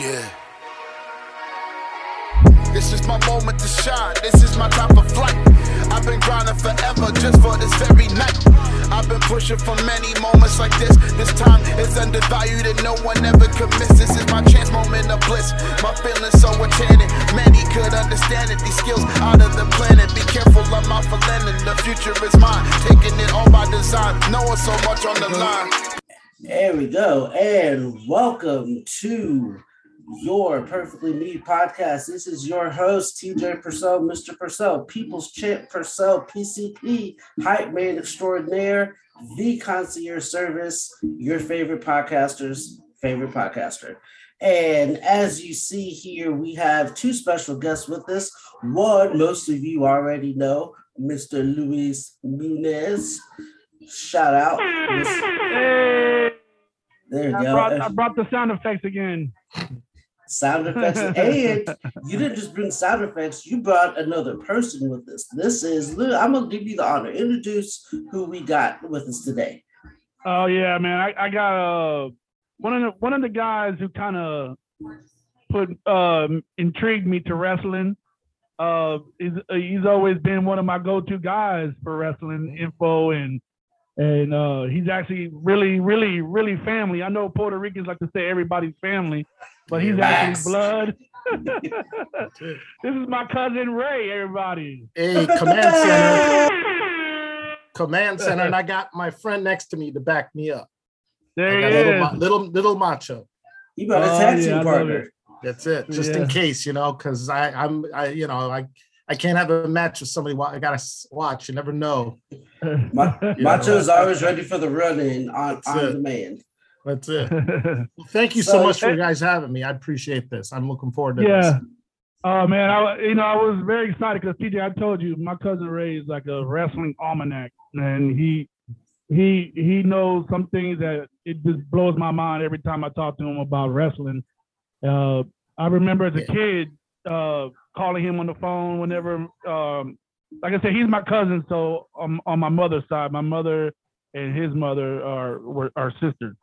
Yeah. This is my moment to shine. This is my time for flight. I've been grinding forever just for this very night. I've been pushing for many moments like this. This time is undervalued and no one ever could miss. This is my chance, moment of bliss. My feelings so enchanted. Many could understand it. These skills out of the planet. Be careful, I'm out for. The future is mine. Taking it all by design. Knowing so much on the line. There we go. And welcome to your Perfectly Me podcast. This is your host, TJ Percell, Mr. Percell, People's Champ Percell, PCP, Hype Man Extraordinaire, the concierge service, your favorite podcaster's favorite podcaster. And as you see here, we have two special guests with us. One, most of you already know, Mr. Luis Muniz. Shout out. Hey, There you I go. brought, I brought the sound effects again. Sound effects. and you didn't just bring sound effects, you brought another person with us. This is Lou. I'm gonna give you the honor. Introduce who we got with us today. Oh yeah, man. I, I got uh one of the one of the guys who kind of put um intrigued me to wrestling. Uh, he's he's always been one of my go-to guys for wrestling info and and uh he's actually really really really family. I know Puerto Ricans like to say everybody's family, but he's Facts. actually blood. this is my cousin Ray. Everybody. Hey, command center, command center, and I got my friend next to me to back me up. There I he got little, little, little macho. You brought a Oh, tag yeah, team partner. it. That's it, just Yeah. in case, you know, because I, I'm, I, you know, I, I can't have a match with somebody. I gotta watch. You never know. Ma- Yeah. Macho's always ready for the run in on, That's on it. demand. That's it. Well, thank you so, So- much for you guys having me. I appreciate this. I'm looking forward to yeah. this. Oh man, I you know I was very excited because TJ, I told you my cousin Ray is like a wrestling almanac, and he he he knows some things that it just blows my mind every time I talk to him about wrestling. Uh, I remember as a kid uh, calling him on the phone whenever, um, like I said, he's my cousin. So on, on my mother's side, my mother and his mother are were are sisters.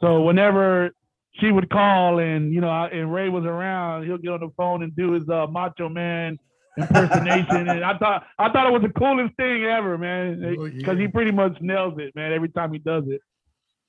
So whenever she would call and you know I- and Ray was around, he'll get on the phone and do his uh, Macho Man impersonation, and I thought I thought it was the coolest thing ever, man, Oh, because yeah. he pretty much nails it, man, every time he does it.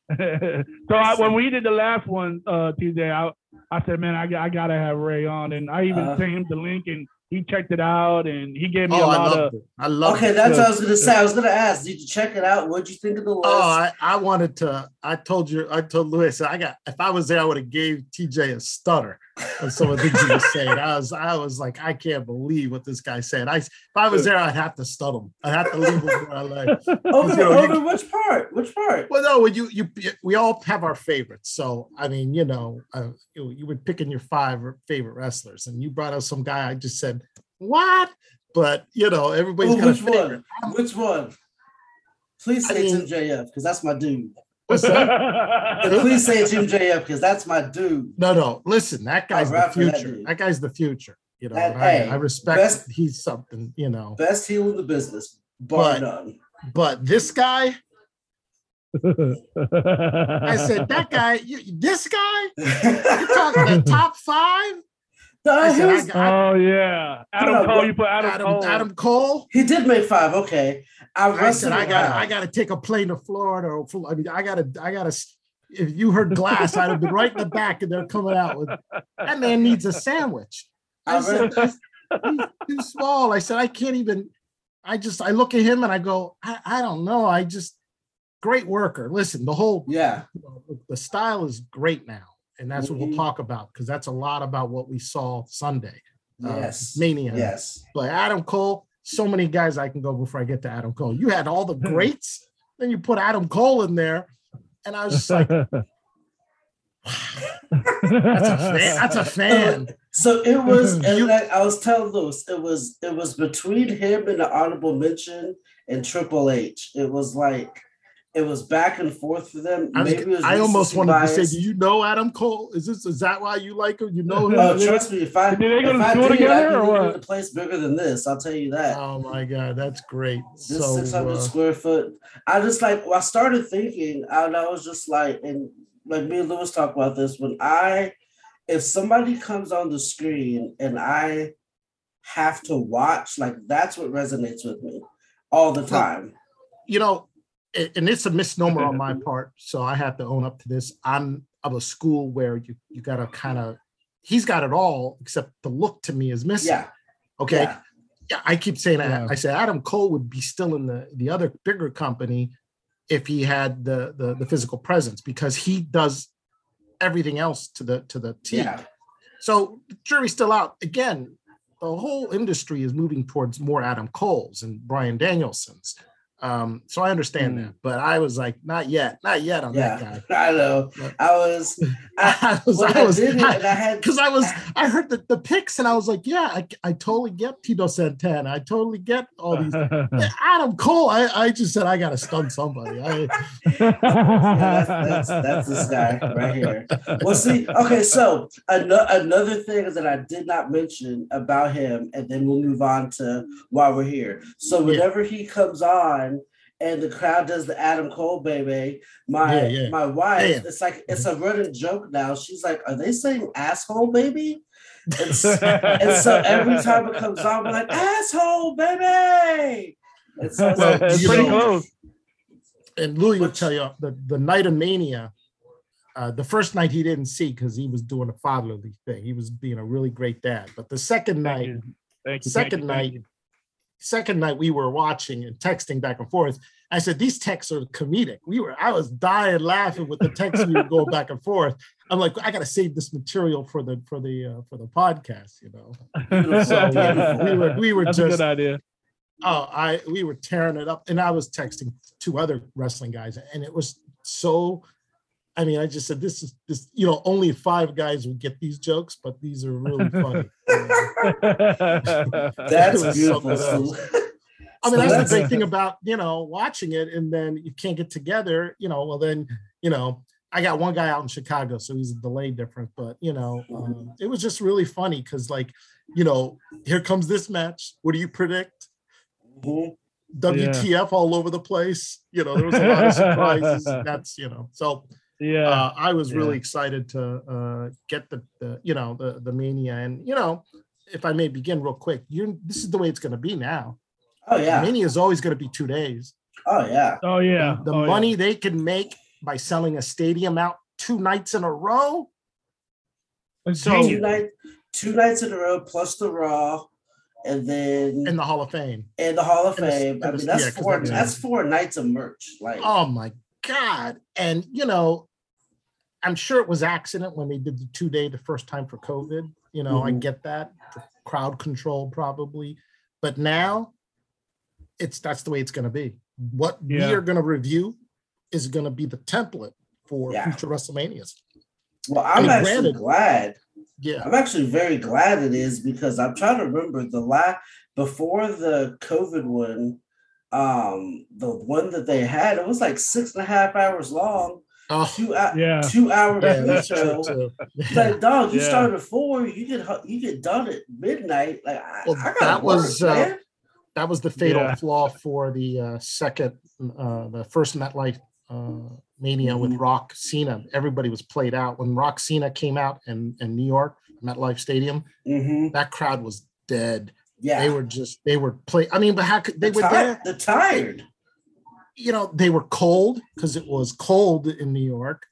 so I, when we did the last one, uh, TJ, I, I said, man, I, got- I gotta have Ray on, and I even Uh-huh. sent him the link, and he checked it out, and he gave me Oh, a I lot of. love it. I love Okay, it. that's what I was gonna say. I was gonna ask, did you check it out? What'd you think of the list? Oh, I, I wanted to. I told you. I told Louis. I got. If I was there, I would have gave TJ a stunner on some of the things he was saying. I was. I was like, I can't believe what this guy said. I. If I was there, I'd have to stun him. I'd have to leave him where I lay. okay, you know, you- over which part? Which part? Well, no, you you we all have our favorites. So I mean, you know, uh, you, were picking your five favorite wrestlers, and you brought up some guy. I just said, what? But you know, everybody's a which favorite. one? Which one? Please I say mean- it's MJF because that's my dude. Please say it's MJF because that's my dude. No, no. Listen, that guy's the for that future. That, guy's the future. You know, That- I, hey, I respect best- he's something. You know, Best heel in the business, bar But- none. but this guy, I said that guy. You, this guy, you're talking the top five. I said, I was- got- oh yeah, Adam on, Cole. what- You put Adam, Adam, Cole. Adam Cole. he did make five. Okay, I I said. I got. I got to take a plane to Florida. Or, I mean, I got to I got to. If you heard glass, I'd have been right in the back, and they're coming out with that man needs a sandwich. I I said "That's- he's too small. I said I can't even. I just I look at him and I go I, I don't know. I just great worker. Listen, the whole Yeah, the style is great now, and that's what Mhm. we'll talk about because that's a lot about what we saw Sunday. uh, yes, Mania. yes. But Adam Cole, so many guys I can go before I get to Adam Cole. You had all the greats, then you put Adam Cole in there, and I was just like, that's a fan. That's a fan. So it was, and You- like I was telling Lewis, it was it was between him and the honorable mention and Triple H. It was like it was back and forth for them. I, was- it was I almost recency wanted to say, do you know Adam Cole? Is this is that why you like him? You know him? Oh, trust me, if I Did they if go to I school did, together I'd or be living what? a place bigger than this. I'll tell you that. Oh my god, that's great. this so 600 uh, square foot. I just like well, I started thinking, and I was just like, and like me and Lewis talk about this when I if somebody comes on the screen and I have to watch, like that's what resonates with me all the time. You know, a- and it's a misnomer on my part, so I have to own up to this. I'm of a school where you you gotta kind of he's got it all except the look to me is missing. Yeah. Okay. Yeah. Yeah, I keep saying that. Yeah. I said Adam Cole would be still in the the other bigger company if he had the the, the physical presence because he does everything else to the to the team. Yeah. So jury's still out. Again, the whole industry is moving towards more Adam Cole's and Bryan Danielson's. Um, so I understand Mm. that, but I was like, not yet, not yet on that guy. I know. I was I, I was, I I was, and I had because I was, I heard the, the picks and I was like, yeah, I, I totally get Tito Santana. I totally get all these. Adam Cole, I, I just said I got to stun somebody. I, Yeah, that's, that's that's this guy right here. Well, see, okay, so ano- another thing that I did not mention about him, and then we'll move on to why we're here. So whenever he comes on and the crowd does the Adam Cole baby, my Yeah, yeah. my wife, Yeah. it's like it's a running joke now. She's like, "Are they saying asshole baby?" And, s- and so every time it comes on, we're like, "Asshole baby." And so it's Well, like, it's pretty know- close. and Louis would tell you the, the night of mania, uh, the first night he didn't see because he was doing a fatherly thing. He was being a really great dad. But the second Thank night, you. Thank you. Second thank you, night, you. Second night we were watching and texting back and forth. I said, these texts are comedic. We were, I was dying laughing with the texts we were going back and forth. I'm like, I gotta save this material for the for the uh, for the podcast, you know. So we were we were That's a good idea. oh, I we were tearing it up, and I was texting two other wrestling guys, and it was so. I mean, I just said this is this. You know, only five guys would get these jokes, but these are really funny. That's was beautiful. So- I mean, So that's, that's- the big thing about you know watching it, and then you can't get together. You know, well then you know I got one guy out in Chicago, so he's a delay different, But you know, um, it was just really funny because like you know, here comes this match. What do you predict? Mhm. WTF all over the place. You know, there was a lot of surprises. that's you know, so yeah. uh, I was really excited to uh, get the, the you know the the mania, and you know, if I may begin real quick, you this is the way it's going to be now. Oh yeah. Mania is always going to be two days. Oh yeah. oh yeah. The oh, yeah. money they can make by selling a stadium out two nights in a row. It's so- Two genius. night, two nights in a row plus the Raw, and then in the Hall of Fame. and the Hall of and the- Fame. and I the- mean, that's yeah, 'cause four. that's- That's four nights of merch. Like, Oh my God. And you know, I'm sure it was accident when they did the two day the first time for COVID. You know, I Mhm. get that crowd control probably. But now it's that's the way it's gonna be. What Yeah. we are gonna review is gonna be the template for Yeah. future WrestleManias. well, I'm mean, actually granted- glad. Yeah. I'm actually very glad it is because I'm trying to remember the last before the COVID one. Um, the one that they had, it was like six and a half hours long, Oh, two out, Yeah. two hour yeah, that's show. true like, dog, you Yeah. started at four, you get you get done at midnight. Like, I, Well, I gotta that work, was, uh, man. that was the fatal Yeah. flaw for the uh, second, uh, the first MetLife uh, Mania with Mhm. Rock Cena. Everybody was played out when Rock Cena came out in, in New York, MetLife Stadium. hmm That crowd was dead. Yeah, They were just they were play. I mean, but how could they They're were tired. there? They're tired. You know, they were cold because it was cold in New York,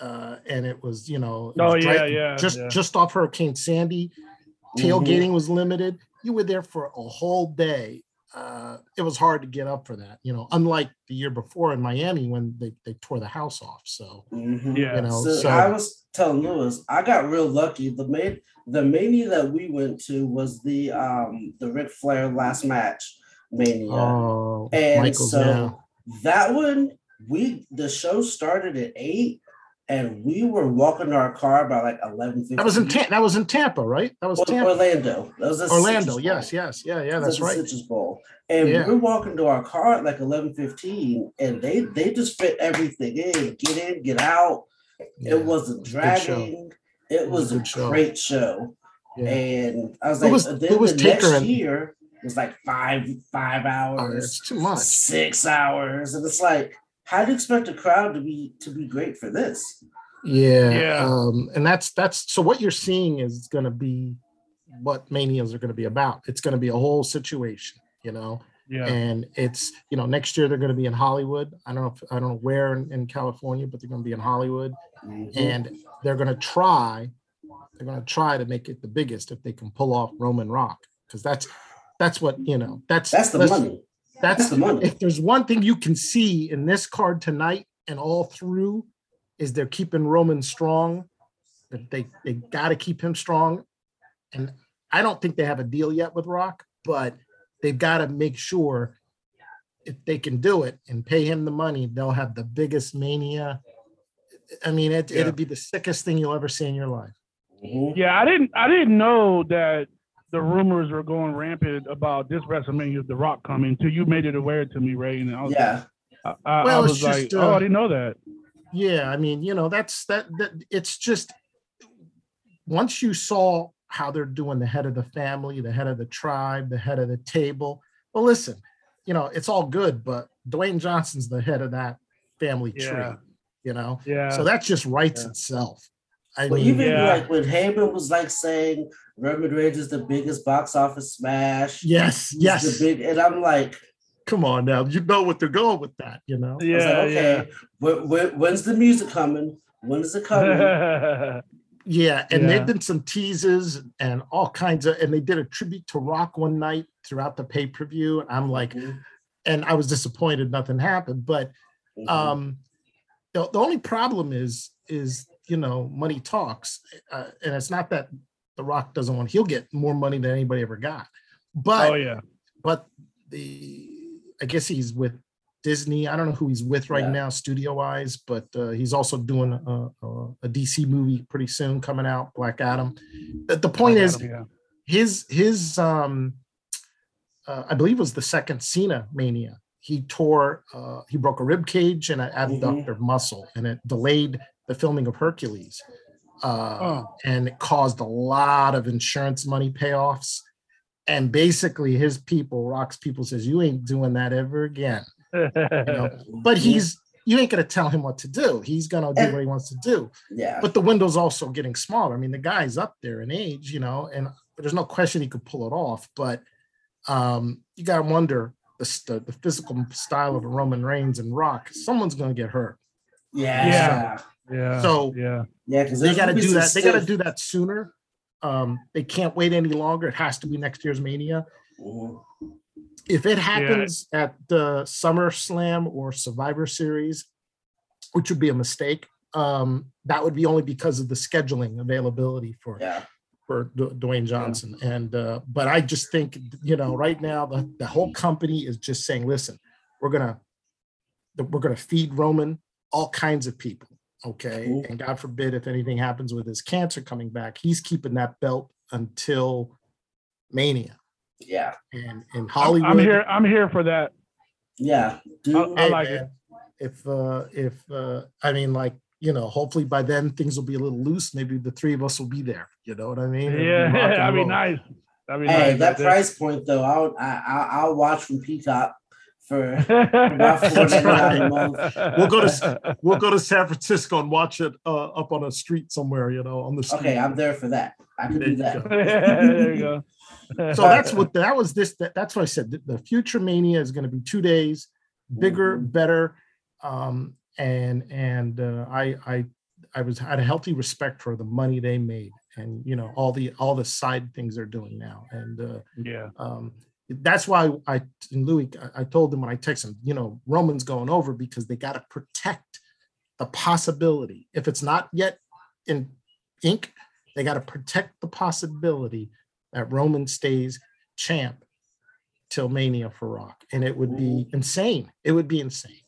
uh, and it was you know. it Oh, was yeah, yeah, Just yeah. just off Hurricane Sandy, Mhm. tailgating was limited. You were there for a whole day. Uh, it was hard to get up for that, you know. Unlike the year before in Miami when they, they tore the house off. So Mhm. Yeah. you know, So, so I was telling Lewis, I got real lucky. The main the mania that we went to was the um the Ric Flair last match mania. oh, and Michael's so now. That one we the show started at eight and we were walking to our car by like eleven. That was in Ta- that was in Tampa, right? That was Tampa, Orlando. That was Orlando. Yes, yes, yeah, yeah. It That's at the right. Citrus Bowl. And Yeah. we're walking to our car at like eleven fifteen, and they they just fit everything in, get in, get out. Yeah, it wasn't was a good show. dragging. It It was was, a a show. great show. Yeah. And I was like, was- and who then was the Taker next year was like five five hours, it's too much. six hours, and it's like, how do you expect a crowd to be to be great for this? Yeah. Yeah. Um, and that's that's so what you're seeing is gonna be what manias are gonna be about. It's gonna be a whole situation, you know. Yeah. And it's you know, next year they're gonna be in Hollywood. I don't know if I don't know where in, in California, but they're gonna be in Hollywood Mhm. and they're gonna try, they're gonna try to make it the biggest if they can pull off Roman Rock. Because that's that's what you know, that's That's the listen, money. That's That's the money. if there's one thing you can see in this card tonight and all through is they're keeping Roman strong. That they they got to keep him strong, and I don't think they have a deal yet with Rock, but they've got to make sure if they can do it and pay him the money, they'll have the biggest mania. I mean, it, Yeah. it'd be the sickest thing you'll ever see in your life. Yeah, I didn't I didn't know that the rumors were going rampant about this WrestleMania, The Rock coming until you made it aware to me, Ray. And I was, Yeah. I, I, Well, I it's was just, like, uh, oh, I didn't know that. Yeah, I mean, you know, that's that that it's just once you saw how they're doing the head of the family, the head of the tribe, the head of the table. Well, listen, you know, it's all good, but Dwayne Johnson's the head of that family Yeah. tree, you know. Yeah. So that just writes Yeah. itself. I Well, mean, even Yeah. like when Heyman was like saying Roman Reigns is the biggest box office smash. yes, he's yes. The big, and I'm like, Come on now, you know what they're going with that, you know. I was yeah, like, okay, when, when, when's the music coming? When is it coming? yeah. Yeah, and Yeah. there've been some teases and all kinds of, and they did a tribute to Rock one night throughout the pay per view, and I'm like, Mhm. and I was disappointed nothing happened. But Mhm. um, the, the only problem is is you know money talks, uh, and it's not that The Rock doesn't want. He'll get more money than anybody ever got, but oh yeah. but the I guess he's with Disney. I don't know who he's with right Yeah. now, studio wise, but uh, he's also doing a, a, a DC movie pretty soon coming out, Black Adam. The, the point is, yeah. his his um, uh, I believe it was the second Cena Mania. He tore, uh, he broke a rib cage and an abductor muscle, and it delayed the filming of Hercules. Uh, Oh. and it caused a lot of insurance money payoffs. And basically, his people, Rock's people, says you ain't doing that ever again. know, But he's you ain't gonna tell him what to do. He's gonna do what he wants to do. yeah. But the window's also getting smaller. I mean, the guy's up there in age, you know, and there's no question he could pull it off. But um, you gotta wonder the, st- the physical style of a Roman Reigns and Rock. Someone's gonna get hurt. yeah. Yeah. Yeah. So- yeah. Yeah, because They gotta do that. They gotta do that sooner. Um, they can't wait any longer. It has to be next year's Mania. Mhm. if it happens at the Summer Slam or Survivor Series, which would be a mistake, um, that would be only because of the scheduling availability for Yeah. for D- Dwayne Johnson. And uh, but I just think you know right now the, the whole company is just saying, listen, we're gonna we're gonna feed Roman all kinds of people. Okay. Cool. And God forbid if anything happens with his cancer coming back, he's keeping that belt until Mania. Yeah. And in I'm, Hollywood, I'm here. I'm here for that. Yeah. Dude, I Hey, like man, it. If uh if uh I mean like you know, hopefully by then things will be a little loose. Maybe the three of us will be there. You know what I mean? It'll Yeah, rock that'd be nice. That'd be nice. hey, nice. that price point though, I'll I, I'll, I'll watch from Peacock for About That's right. month. We'll go to We'll go to San Francisco and watch it uh, up on a street somewhere. You know, on the street. Okay, I'm there for that. I can There do you that. go. there you go. So that's what that was. This that, that's what I said. The, the future mania is going to be two days, bigger, Mhm. better, um, and and uh, I I I was had a healthy respect for the money they made, and you know all the all the side things they're doing now, and uh, yeah. um, that's why I and Louis I, told him when I texted him, you know, Roman's going over because they got to protect the possibility. If it's not yet in ink, they got to protect the possibility that Roman stays champ till Mania for Rock, and it would be insane. It would be insane.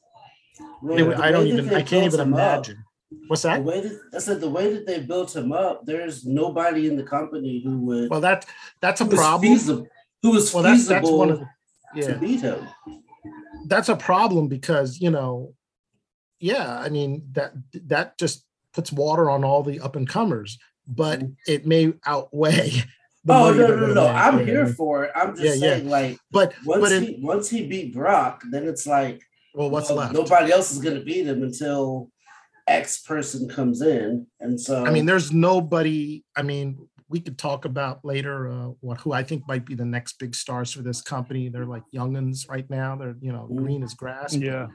Well, would- I don't even. I can't even him up- imagine. What's The that? way that I said the way that they built him up, there's nobody in the company who would Well, that that's a problem. feasible who was Well, that's feasible that's one of the, to yeah. beat him. that's a problem because you know yeah i mean that that just puts water on all the up and comers but mm-hmm. it may outweigh Oh no no no! no. I'm here for it. I'm just Yeah, yeah. saying, like but once but it, he once he beat Brock, then it's like well what's well, left Nobody else is gonna beat him until X person comes in, and so I mean, there's nobody. I mean, we could talk about later uh, what who I think might be the next big stars for this company. They're like youngins right now. They're you know green as grass. Yeah.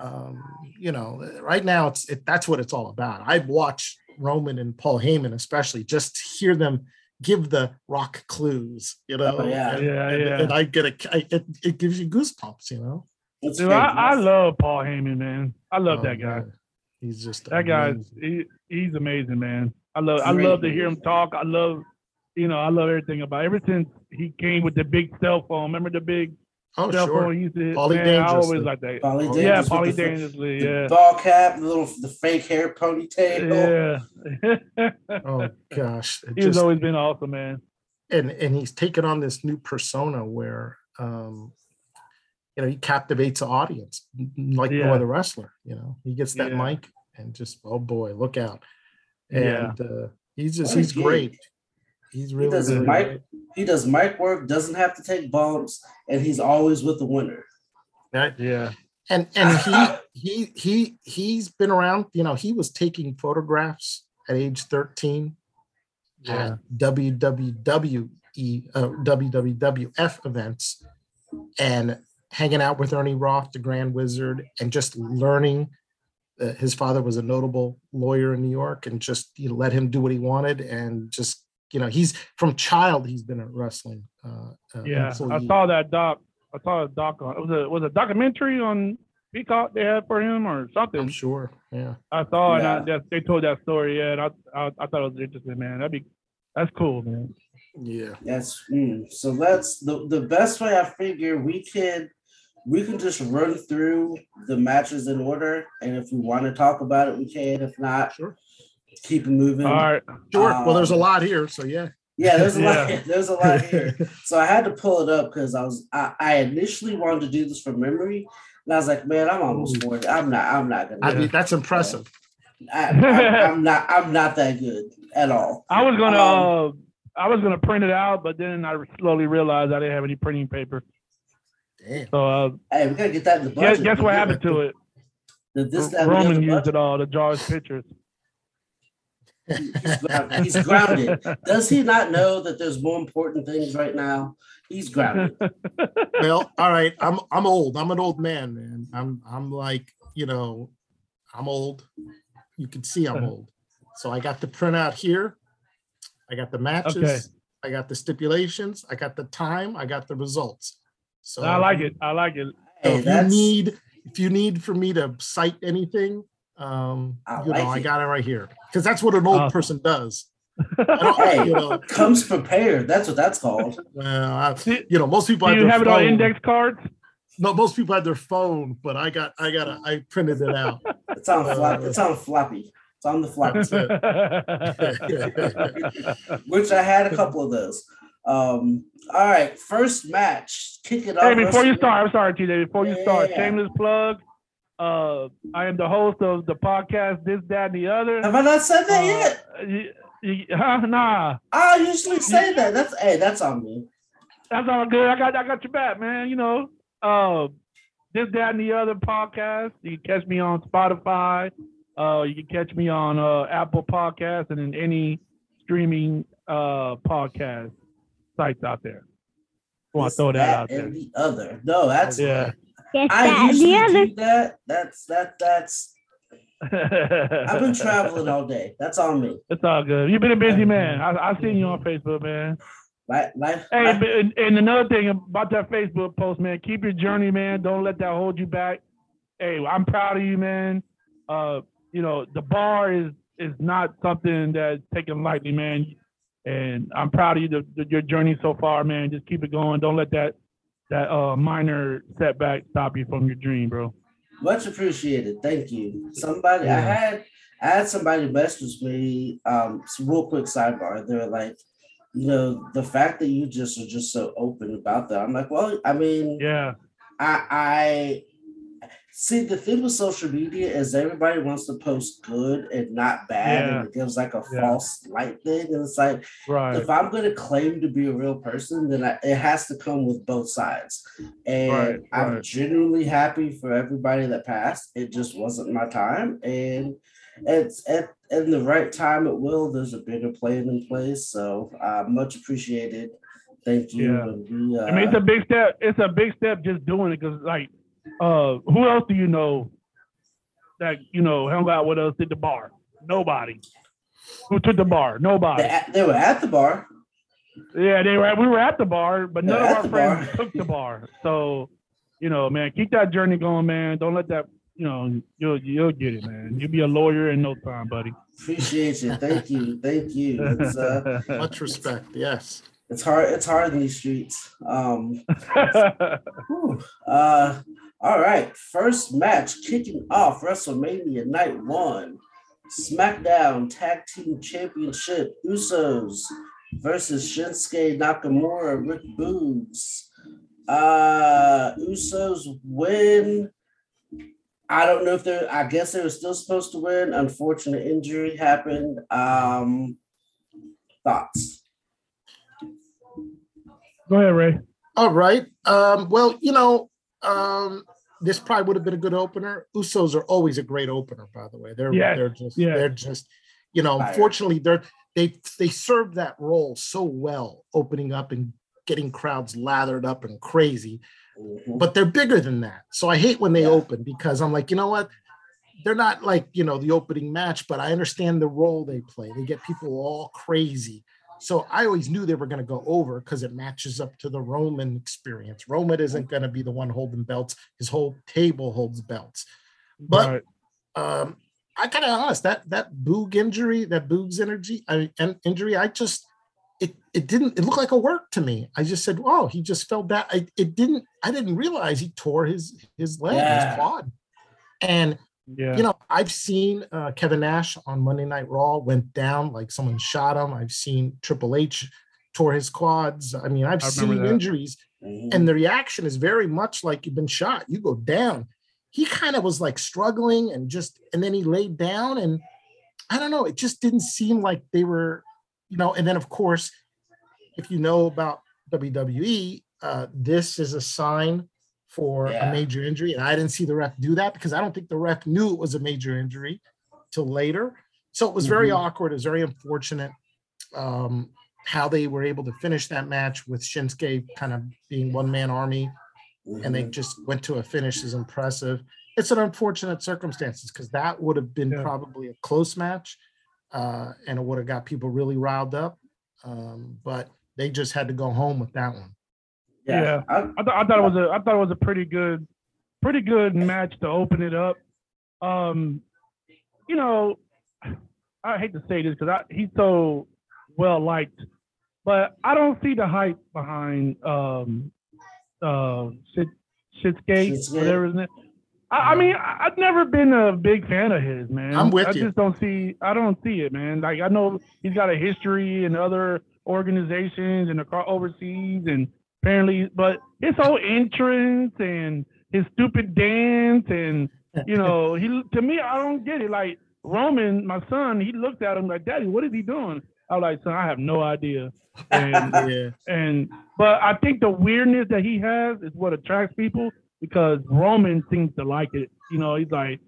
Um, you know, right now it's it, that's what it's all about. I've watched Roman and Paul Heyman, especially, just hear them give the rock clues. You know, Oh, yeah. and, Yeah, and- yeah. and I get a I, it, it gives you goosebumps. You know, it's Dude, I, I love Paul Heyman, man. I love Oh, that guy. man. He's just That guy's amazing. he, he's amazing, man. I love I love to hear him talk. I love you know, I love everything about it. ever since he came with the big cell phone. Remember the big Oh, cell sure. phone he used to Pauly man, I always like that. Pauly Oh, yeah, with Pauly the fa- Dangerously, the yeah. ball cap, the little the fake hair ponytail. Yeah. Oh gosh, He's just- always been awesome, man. and and he's taken on this new persona where um you know he captivates the audience n- n- like no other wrestler you know he gets that Yeah. mic and just oh boy look out Yeah. and uh he's just he's gig. great he's really, he does really mic- great. He does mic work, doesn't have to take bumps, and he's always with the winner. Right? Yeah. and and he he he he's been around you know he was taking photographs at age 13 Yeah. at WWWE uh, WWWF events and hanging out with Ernie Roth, the Grand Wizard, and just learning. That his father was a notable lawyer in New York, and just you know, let him do what he wanted, and just you know he's from child he's been a wrestling. Uh, uh, Yeah. I employee. saw that doc. I saw a doc on it was a was a documentary on Peacock they had for him or something. I'm sure. Yeah. I saw and I, that, they told that story, yeah, and I, I I thought it was interesting, man. That'd be that's cool, man. Yeah. That's mm, so. That's the the best way. I figure we could we can just run through the matches in order, and if we want to talk about it, we can. If not, Sure. keep it moving. All right. Sure. well, there's a Um, lot here, so yeah. Yeah, there's a lot. There's a lot here. So I had to pull it up because I was I, I initially wanted to do this from memory, and I was like, man, I'm almost forty. I'm not. I'm not gonna. I mean, that's impressive. I, I, I'm not. I'm not that good at all. I was gonna Um, uh, I was gonna print it out, but then I slowly realized I didn't have any printing paper. Damn. So uh, Hey, we gotta get that in the guess, budget. guess what happened to it? The, this that, and the Roman used budget. it all to draw his pictures. He's grounded. He's grounded. Does he not know that there's more important things right now? He's grounded. well, all right. I'm I'm old. I'm an old man, man. I'm I'm like, you know, I'm old. You can see I'm old. So I got the printout here. I got the matches. Okay. I got the stipulations. I got the time. I got the results. So I like it. I like it. So Hey, if you need if you need for me to cite anything, um, I you know, like I got it right here. Because that's what an old Awesome. person does. Hey. you know, comes prepared. That's what that's called. well, I, you know, most people do have you their have it on index cards? No, most people had their phone, but I got, I got, a, I printed it out. It's on Uh, flop. It's on floppy. It's on the floppy, which I had a couple of those. Um, all right, first match. Kick it off. Hey, before you start, I'm sorry, TJ. Before you start, shameless plug. Uh, I am the host of the podcast This, That, and the Other. Have I not said that yet? Uh, y- y- huh? Nah, I usually say that. That's hey, that's on me. that's all good. I got, I got your back, man. You know, uh, This, That, and the Other podcast. You can catch me on Spotify. Uh, you can catch me on uh, Apple Podcasts and in any streaming uh podcast sites out there. Want to throw that out and there? the other. No, that's Yeah. Yes, I that, usually the other. do that. That's that. That's. I've been traveling all day. That's on me. It's all good. You've been a busy man. I I seen you on Facebook, man. Life, life, Hey, life- and, and another thing about that Facebook post, man, keep your journey, man. Don't let that hold you back. Hey, I'm proud of you, man. Uh, you know, the bar is is not something that's taken lightly, man. And I'm proud of you, the, the, your journey so far, man. Just keep it going. Don't let that that uh minor setback stop you from your dream, bro. Much appreciated. Thank you. Somebody I had I had somebody message me, um, real quick sidebar. They're like, you know, the fact that you just are just so open about that. I'm like, well, I mean, Yeah, I I see the thing with social media is everybody wants to post good and not bad, Yeah. and it gives like a Yeah. false light thing. And it's like right. if I'm going to claim to be a real person, then I, it has to come with both sides. And Right, I'm right. genuinely happy for everybody that passed. It just wasn't my time. And it's at in the right time it will. There's a bigger plan in place, so uh, much appreciated. Thank you. Yeah. We, uh, I mean, it's a big step. It's a big step just doing it because, like, uh, who else do you know that you know hung out with us at the bar? Nobody. Who took the bar? Nobody. they, they were at the bar. Yeah, they were. We were at the bar, but none of our friends bar. took the bar. So, you know, man, keep that journey going, man. Don't let that. You know, you'll you'll get it, man. You'll be a lawyer in no time, buddy. Appreciate you. Thank you. Thank you. It's uh, Much respect. Yes. it's hard. It's hard in these streets. Um, whew. uh, all right. First match kicking off WrestleMania Night One, SmackDown Tag Team Championship. Usos versus Shinsuke Nakamura, Rick Boogs. Uh, Usos win. I don't know if they're. I guess they were still supposed to win. Unfortunate injury happened. Um, thoughts? Go ahead, Ray. All right. Um, well, you know, um, this probably would have been a good opener. Usos are always a great opener, by the way. They're Yeah, they're just yeah. they're just, you know, Fire. unfortunately, they're they they serve that role so well, opening up and getting crowds lathered up and crazy. Mhm. But they're bigger than that. So I hate when they Yeah. open because I'm like, you know what? They're not like, you know, the opening match, but I understand the role they play. They get people all crazy. So I always knew they were going to go over because it matches up to the Roman experience. Roman isn't going to be the one holding belts. His whole table holds belts. But Right. um, I kind of honest that that Boog injury, that Boog's energy, I and injury, I just it it didn't it looked like a work to me. I just said, oh, he just fell down. I it didn't. I didn't realize he tore his his leg, Yeah. his quad, and yeah. you know, I've seen uh, Kevin Nash on Monday Night Raw went down like someone shot him. I've seen Triple H tore his quads. I mean, I've I seen injuries, Mhm. and the reaction is very much like you've been shot. You go down. He kind of was like struggling and just, and then he laid down, and I don't know. It just didn't seem like they were, you know. And then of course, if you know about WWE, uh, this is a sign for Yeah. a major injury, and I didn't see the ref do that because I don't think the ref knew it was a major injury till later. So it was very Mhm. awkward. It was very unfortunate um, how they were able to finish that match with Shinsuke kind of being one man army, and they Mhm. just went to a finish is impressive. It's an unfortunate circumstances because that would have been Yeah. probably a close match, uh, and it would have got people really riled up. Um, but they just had to go home with that one. Yeah. Yeah. I, I, th- I thought it was a I thought it was a pretty good pretty good match to open it up. Um, you know, I hate to say this because he's so well liked, but I don't see the hype behind um uh shit Shitskate, Shinsuke? whatever his name. I, I mean, I, I've never been a big fan of his, man. I'm with I you. just don't see. I don't see it, man. Like I know he's got a history in other organizations and across overseas, and apparently, but his whole entrance and his stupid dance, and you know, he to me, I don't get it. Like Roman, my son, he looked at him like, "Daddy, what is he doing?" I was like, "Son, I have no idea." And Yeah. and but I think the weirdness that he has is what attracts people because Roman seems to like it. You know, he's like,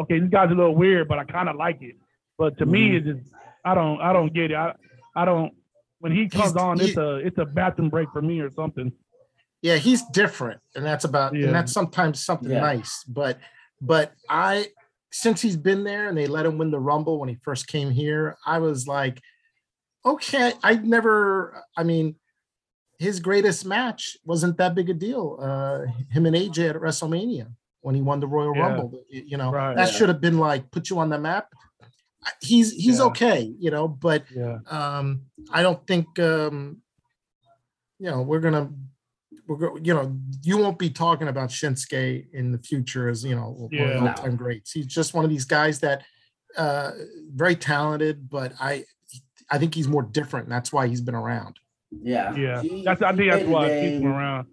okay, this guy's a little weird, but I kind of like it. But to me, mm-hmm. it's just I don't I don't get it. I I don't when he comes He's- on, he- it's a it's a bathroom break for me or something. yeah he's different and that's about Yeah. and that's sometimes something Yeah. nice but but i since he's been there and they let him win the rumble when he first came here i was like okay i never i mean his greatest match wasn't that big a deal uh him and aj at wrestlemania when he won the royal Yeah. rumble you you know Right. that Yeah. should have been like put you on the map he's he's Yeah. okay you know but Yeah. um i don't think um you know we're gonna we're go, you know you won't be talking about shinsuke in the future as you know one of the Yeah. all-time greats he's just one of these guys that uh very talented but i i think he's more different and that's why he's been around yeah. Yeah. He- That's I think that's why I keep name. him around.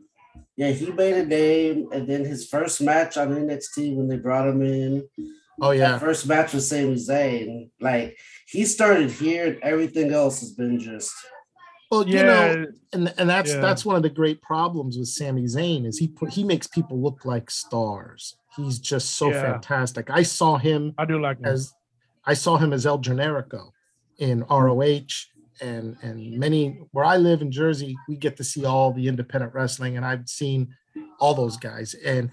Yeah, he made a name, and then his first match on NXT when they brought him in. Oh yeah That first match with Sami Zayn. Like he started here, and everything else has been just. well you Yeah. know and and that's Yeah. that's one of the great problems with Sami Zayn is he put he makes people look like stars he's just so Yeah. fantastic i saw him I do like him. as I saw him as El Generico in ROH and and many where I live in Jersey, we get to see all the independent wrestling, and I've seen all those guys, and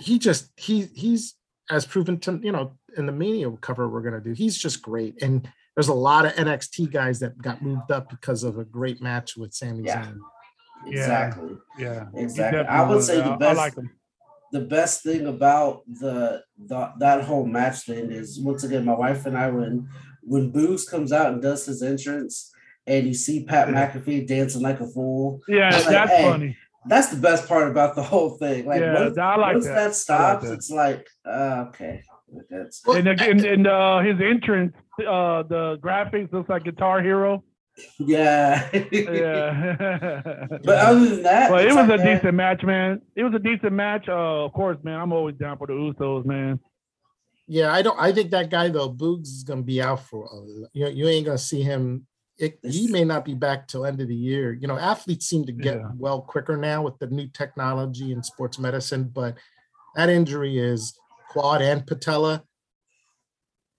he just he he's as proven to you know in the Mania cover we're gonna do, he's just great, and there's a lot of NXT guys that got moved up because of a great match with Sami Yeah. Zayn. Exactly. Yeah, he Exactly. I would say the I- I best like him. the best thing about the, the that whole match thing is once again my wife and I when when Boogs comes out and does his entrance and you see Pat McAfee dancing like a fool. Yeah, It's like, that's hey, funny. That's the best part about the whole thing. Like yeah, once, I like once that. that, stops, that. it's like uh, okay. That's And, the- and, and uh, his entrance, uh, the graphics looks like Guitar Hero. yeah. Yeah. but other than that, Well, it was like, a man, decent match, man. It was a decent match. Uh, of course, man. I'm always down for the Usos, man. Yeah, I don't. I think that guy though, Boogs is gonna be out for. A, you know, you ain't gonna see him. It, he may not be back till end of the year. You know, athletes seem to get Yeah. well quicker now with the new technology in sports medicine, but that injury is quad and patella.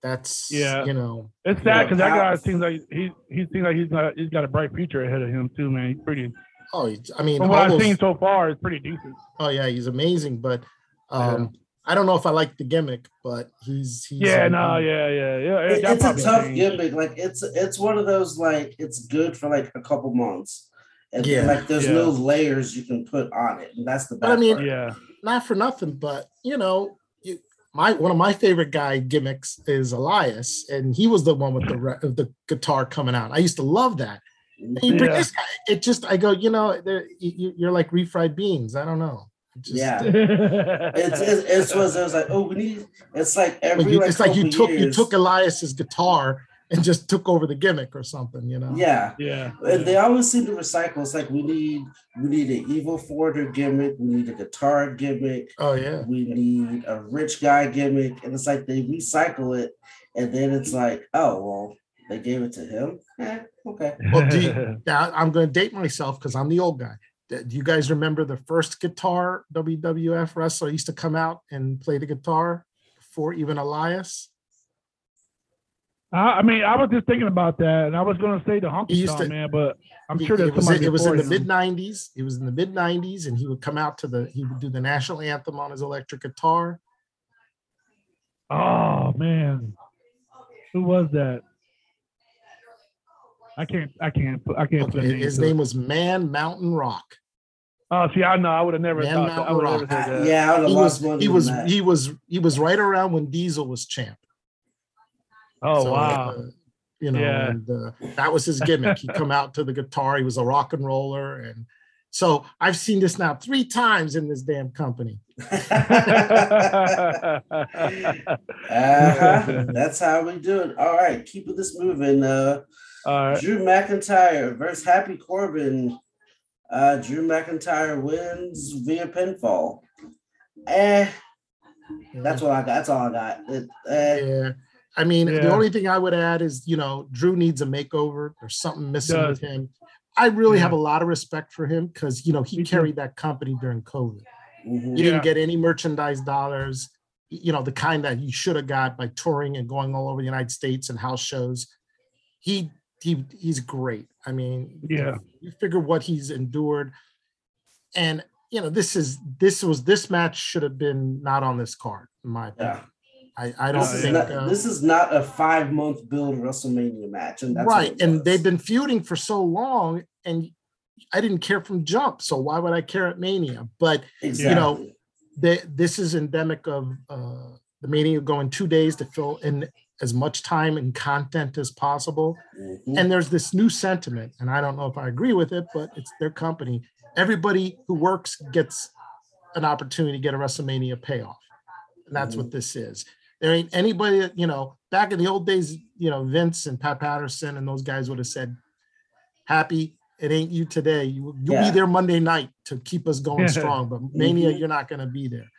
That's Yeah. you know, It's sad because that guy seems like he he seems like he's got he's got a bright future ahead of him too, man. He's pretty. oh, I mean, From what I've those- seen so far, it's pretty decent. oh yeah, he's amazing, but um, I don't know if I like the gimmick, but he's he's Yeah, um, no, yeah, yeah, yeah. it- it's a tough changed. gimmick. Like it's it's one of those like it's good for like a couple months. And Yeah. like there's Yeah. no layers you can put on it. And that's the But I mean, part. Yeah, not for nothing, but you know, you, my one of my favorite guy gimmicks is Elias, and he was the one with the re- the guitar coming out. I used to love that. And you bring Yeah. guy, it just I go, you know, you, you're like refried beans. I don't know. It just- Yeah. it's It's it's, it's was it was like oh we need it's like Like every you, like, it's like you couple took you took Elias's guitar and just took over the gimmick or something, you know. yeah yeah. and they always seem to recycle it's like we need we need an evil forwarder gimmick we need a guitar gimmick Oh yeah. we need a rich guy gimmick and it's like they recycle it and then it's like oh well they gave it to him eh, okay Well, do you- Now I'm going to date myself because I'm the old guy. Uh, do you guys remember the first guitar WWF wrestler used to come out and play the guitar before even Elias? I mean, I was just thinking about that, and I was gonna say the He honky tonk man, but I'm sure it there's was it was in the mid '90s. It was in the mid '90s, and he would come out to the he would do the national anthem on his electric guitar. Oh man, who was that? I can't. I can't. I can't. Okay, name his to it. name was Man Mountain Rock. Oh, see, I know. I would have never Man thought. That. I would have never said Uh, that. yeah I would have He lost was money he was that. he was he was right around when Diesel was champ. Oh So, wow. uh, you know, Yeah. and uh, that was his gimmick. He'd come out to the guitar. He was a rock and roller, and so I've seen this now three times in this damn company. uh-huh. That's how we do it. All right, keeping this moving. Uh, All right. Drew McIntyre versus Happy Corbin. Uh, Drew McIntyre wins via pinfall. Eh, that's what I got. That's all I got. It, eh, Yeah. I mean, the only thing I would add is, you know, Drew needs a makeover. There's something missing with him. I really Yeah. have a lot of respect for him because, you know, he Me too. carried that company during COVID. mhm. He Yeah. didn't get any merchandise dollars, you know, the kind that he should have got by touring and going all over the United States and house shows. He he he's great. I mean, Yeah. you figure what he's endured. And you know, this is this was this match should have been not on this card, in my opinion. Yeah. I, I don't This is, think not, uh, this is not a five month build WrestleMania match, and that's right and they've been feuding for so long and i didn't care from jump so why would i care at mania but exactly. you know, they, this is endemic of uh, the mania going two days to fill in as much time and content as possible. Mhm. and there's this new sentiment and i don't know if i agree with it but it's their company. Everybody who works gets an opportunity to get a wrestlemania payoff. And that's what mm-hmm. this is. There ain't anybody that you know back in the old days you know vince and pat patterson and those guys would have said happy it ain't you today. You, you'll Yeah. be there monday night to keep us going strong but mania mm-hmm. you're not going to be there.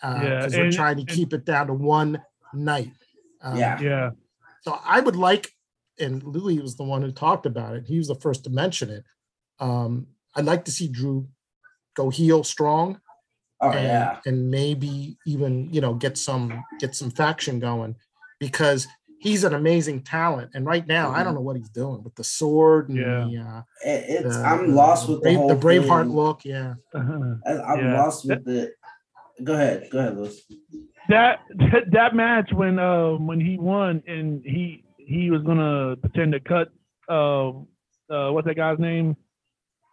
Because Yeah, they're trying to keep it down to one night Um, Yeah. Yeah. so I would like, and Louis was the one who talked about it. He was the first to mention it. Um, I'd like to see Drew go heel strong oh and, yeah, and maybe even you know get some get some faction going. because he's an amazing talent. And right now, I don't know what he's doing with the sword and Yeah. the, uh, It- it's the- I'm lost with the Brave- the Braveheart look. Yeah. Uh-huh. I- I'm Yeah. lost with it. Go ahead, go ahead, Lewis. That that match when uh when he won and he he was gonna pretend to cut uh uh what's that guy's name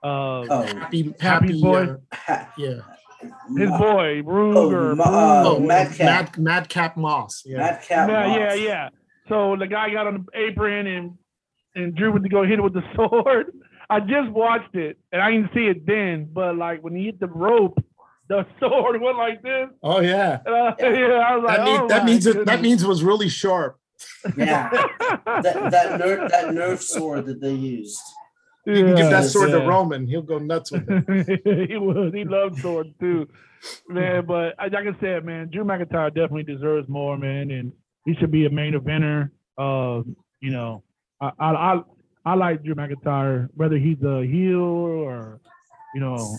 uh Oh, Happy, Happy happy, boy. uh, ha- yeah. his Ma- boy Rug Oh, or Ma- Brug uh, or- Madcap. Mad, Madcap Moss. Yeah. Madcap yeah yeah yeah so the guy got on the apron and and Drew went to go hit it with the sword I just watched it and I didn't see it then but like when he hit the rope the sword went like this Oh yeah. and I, yeah. I was like That, mean, oh that my means it, that means it was really sharp. Yeah, that that nerf that nerf sword that they used. You can give that sword yeah. to Roman. He'll go nuts with it. he was. He loved swords too, man. But like I said, man, Drew McIntyre definitely deserves more, man, and he should be a main eventer. Uh, you know, I I I, I like Drew McIntyre, whether he's a heel or you know,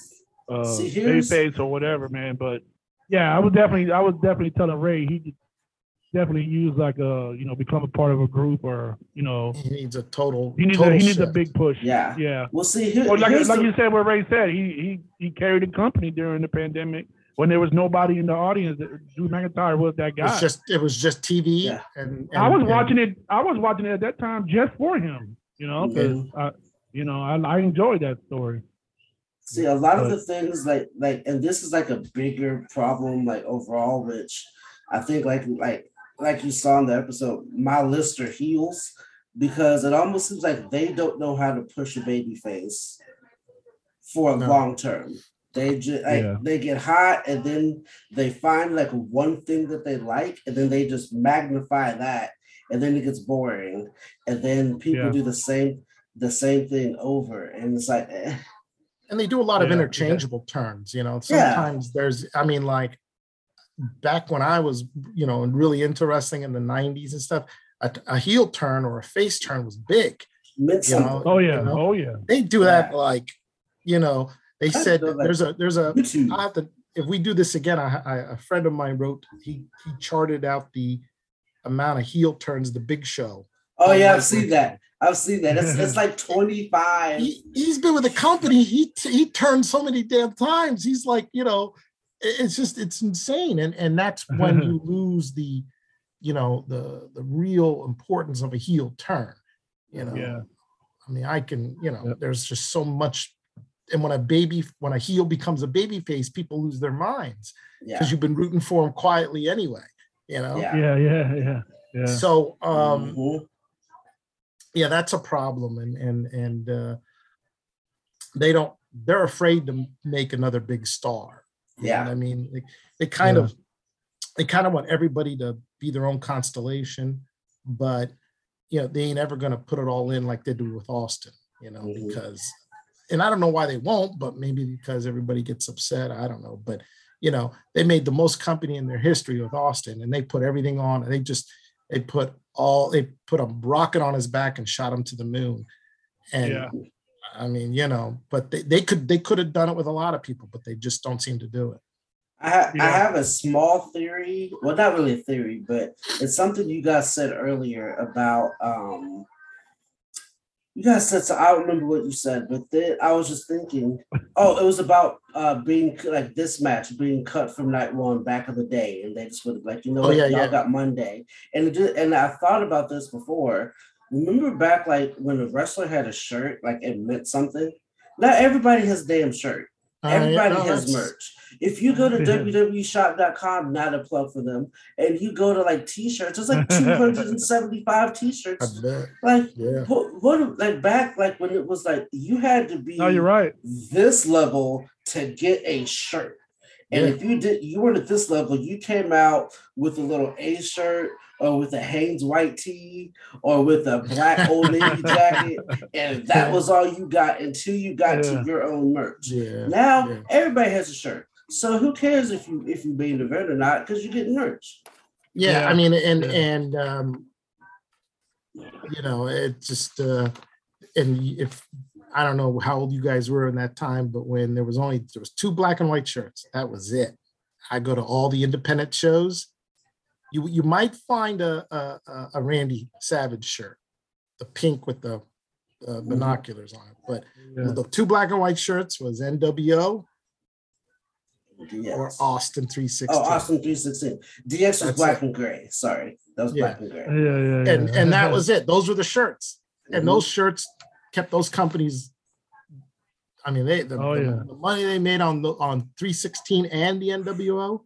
uh, See, here's- face or whatever, man. But yeah, I was definitely I was definitely telling Ray he could definitely use like a you know become a part of a group or you know He needs a total. he needs a, he needs a big push. Yeah. yeah. Well, see, here, Well, like, like the- you said, what Ray said, he he he carried the company during the pandemic when there was nobody in the audience. Drew McIntyre was that guy. was just it was just TV. Yeah. And, I was and- watching it. I was watching it at that time just for him. You know, because Mhm. I, you know, I, I enjoyed that story. See, a lot of the things like like, and this is like a bigger problem, like overall, which I think like like like you saw in the episode, my list are heels because it almost seems like they don't know how to push a baby face for No. long term. They just like Yeah. they get hot and then they find like one thing that they like and then they just magnify that and then it gets boring and then people Yeah. do the same the same thing over and it's like eh. And they do a lot of Yeah, yeah. interchangeable turns you know Yeah. sometimes there's i mean like back when i was you know really interesting in the 90s and stuff a, a heel turn or a face turn was big You know, Oh yeah, You know? oh yeah. they do that like you know they I said feel there's a there's a YouTube. Have to if we do this again I, I a friend of mine wrote he he charted out the amount of heel turns the big show Oh yeah, I've seen that. I've seen that. It's, it's like 25. he, he's been with the company. He he turned so many damn times. He's like, you know, it's just it's insane. And and that's when you lose the, you know, the the real importance of a heel turn. You know, Yeah. I mean, I can, you know, Yep. there's just so much. And when a baby, when a heel becomes a baby face, people lose their minds Yeah. because you've been rooting for him quietly anyway. You know. Yeah. Yeah, yeah, yeah, yeah. So um, Mhm. Yeah that's a problem and and and uh they don't they're afraid to make another big star you know Yeah. i mean they, they kind Yeah. of they kind of want everybody to be their own constellation but you know they ain't ever going to put it all in like they do with austin you know Mhm. because and i don't know why they won't but maybe because everybody gets upset i don't know but you know they made the most company in their history with austin and they put everything on and they just they put all they put a rocket on his back and shot him to the moon and Yeah. i mean you know but they, they could they could have done it with a lot of people but they just don't seem to do it I, ha- I have a small theory. Well, not really a theory, but it's something you guys said earlier about. um You guys said so. I don't remember what you said, but then I was just thinking. Oh, it was about uh being like this match being cut from night one back of the day, and they just would have like you know Oh, what, yeah, y'all yeah. got Monday, and it did, and I thought about this before. Remember back like when a wrestler had a shirt, like it meant something. Not everybody has a damn shirt. Everybody has merch. If you go to Yeah. www.shop.com, not a plug for them, and you go to like t-shirts, there's like 275 t-shirts. Like yeah what, what like back like when it was like you had to be No, you're right. this level to get a shirt. And Yeah. if you did you weren't at this level, you came out with a little A shirt or with a Hanes white tee or with a black old navy jacket, and that was all you got until you got Yeah. to your own merch. yeah Now yeah. everybody has a shirt. So who cares if you if you be an event or not? Because you're getting merch. yeah, Yeah, i mean and yeah. and um you know it just uh and if i don't know how old you guys were in that time but when there was only there was two black and white shirts that was it i go to all the independent shows You you might find a a, a- a Randy Savage shirt, the pink with the uh, binoculars on it. But Yeah. the two black and white shirts was NWO DX. or Austin 316. Oh, Austin 316. DX was That's black it. and gray. Sorry. That was Yeah. black and gray. Yeah, yeah, yeah. and and that was it. Those were the shirts, and Mhm. those shirts kept those companies. I mean, they the, Oh, the- yeah. the money they made on the on 316 and the NWO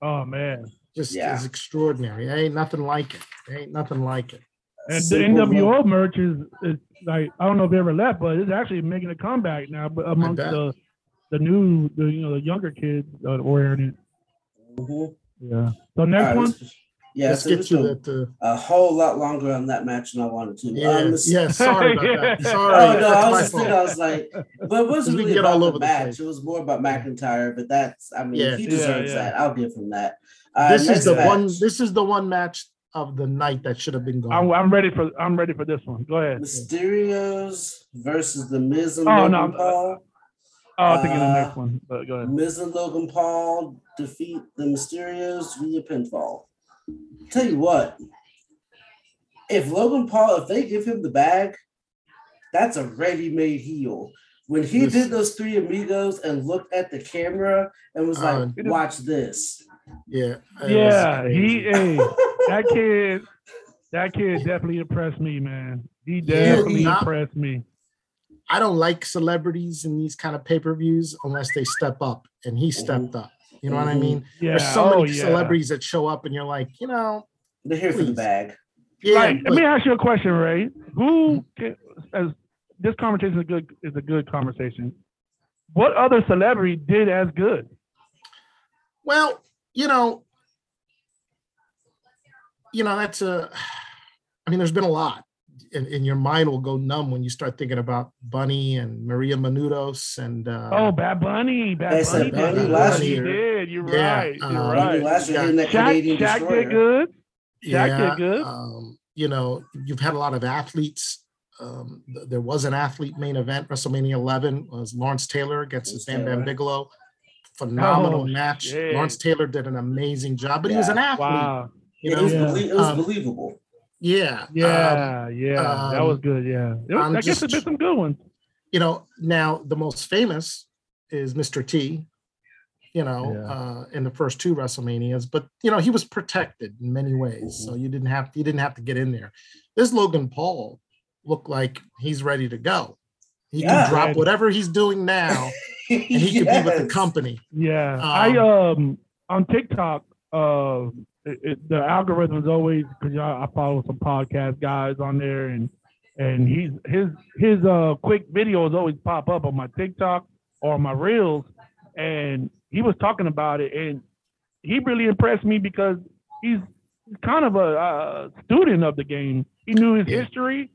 Oh man. Just Yeah. is extraordinary. There ain't nothing like it. There ain't nothing like it. And the Super NWO merch is, is like I don't know if it ever left, but it's actually making a comeback now. But amongst the the new, the you know, the younger kids that are wearing it. Mhm. Yeah. So next right, one. let's- Yeah, Let's so get to was that. Uh, a whole lot longer on that match than I wanted to. yeah, Um, yeah. Sorry about that. Sorry. Oh no, I was just thinking. I was like, but it wasn't We really get about all the over the match. place. it was more about McIntyre, but that's I mean, Yeah. he Yeah, deserves yeah. that. I'll give him that. Uh, this is the match. one. This is the one match of the night that should have been gone. I'm, I'm ready for I'm ready for this one. Go ahead. Mysterios versus the Miz and Oh, Logan no, Paul. Oh, I'll think of the Uh, next one. But go ahead. Miz and Logan Paul defeat the Mysterios via pinfall. Tell you what, if Logan Paul, if they give him the bag, that's a ready-made heel. When he This- did those three amigos and looked at the camera and was like, Uh, "Watch this." Yeah. it was Yeah, he hey, that kid, that kid definitely impressed me, man. He Yeah, definitely not- impressed me. I don't like celebrities in these kind of pay per views unless they step up, and he stepped up. You know what I Mhm. mean? Yeah. There's so oh, many yeah. celebrities that show up, and you're like, you know, They're here for the bag. yeah, Like, but- let me ask you a question, Ray. Who, can, as this conversation is good, is a good conversation. What other celebrity did as good? well, you know, you know, that's a. I mean, there's been a lot, and, and your mind will go numb when you start thinking about Bunny and Maria Menounos and. Uh, Oh, Bad Bunny. Bad They said Bunny. Bunny last He year. did. You're Yeah, right. You're uh, right. Maybe last year Yeah. hitting that Shaq, Canadian Shaq destroyer. did good. Shaq yeah, did good. Um, you know, you've had a lot of athletes. Um, th- there was an athlete main event, WrestleMania 11 was Lawrence Taylor against Lawrence Bam Bam Bigelow. Phenomenal Oh, match. shit. Lawrence Taylor did an amazing job, but he was an athlete. Wow. You it know, was, Yeah. belie- it was Um, believable. yeah, um, Yeah, yeah, that was um, good. Yeah, was- I'm guess just- there's some good ones. you know, now the most famous is Mr. T. You know, Yeah. uh, in the first two WrestleManias, but you know he was protected in many ways, so Mm-hmm. you didn't have you didn't have to get in there. This Logan Paul looked like he's ready to go. He Yeah. can drop whatever he's doing now, and he could be with the company. Yeah, I Um, um on TikTok, uh, it, it, the algorithm is always because I, I follow some podcast guys on there, and and he's his his uh quick videos always pop up on my TikTok or my reels, and he was talking about it, and he really impressed me because he's kind of a uh, student of the game. He knew his Yeah. history.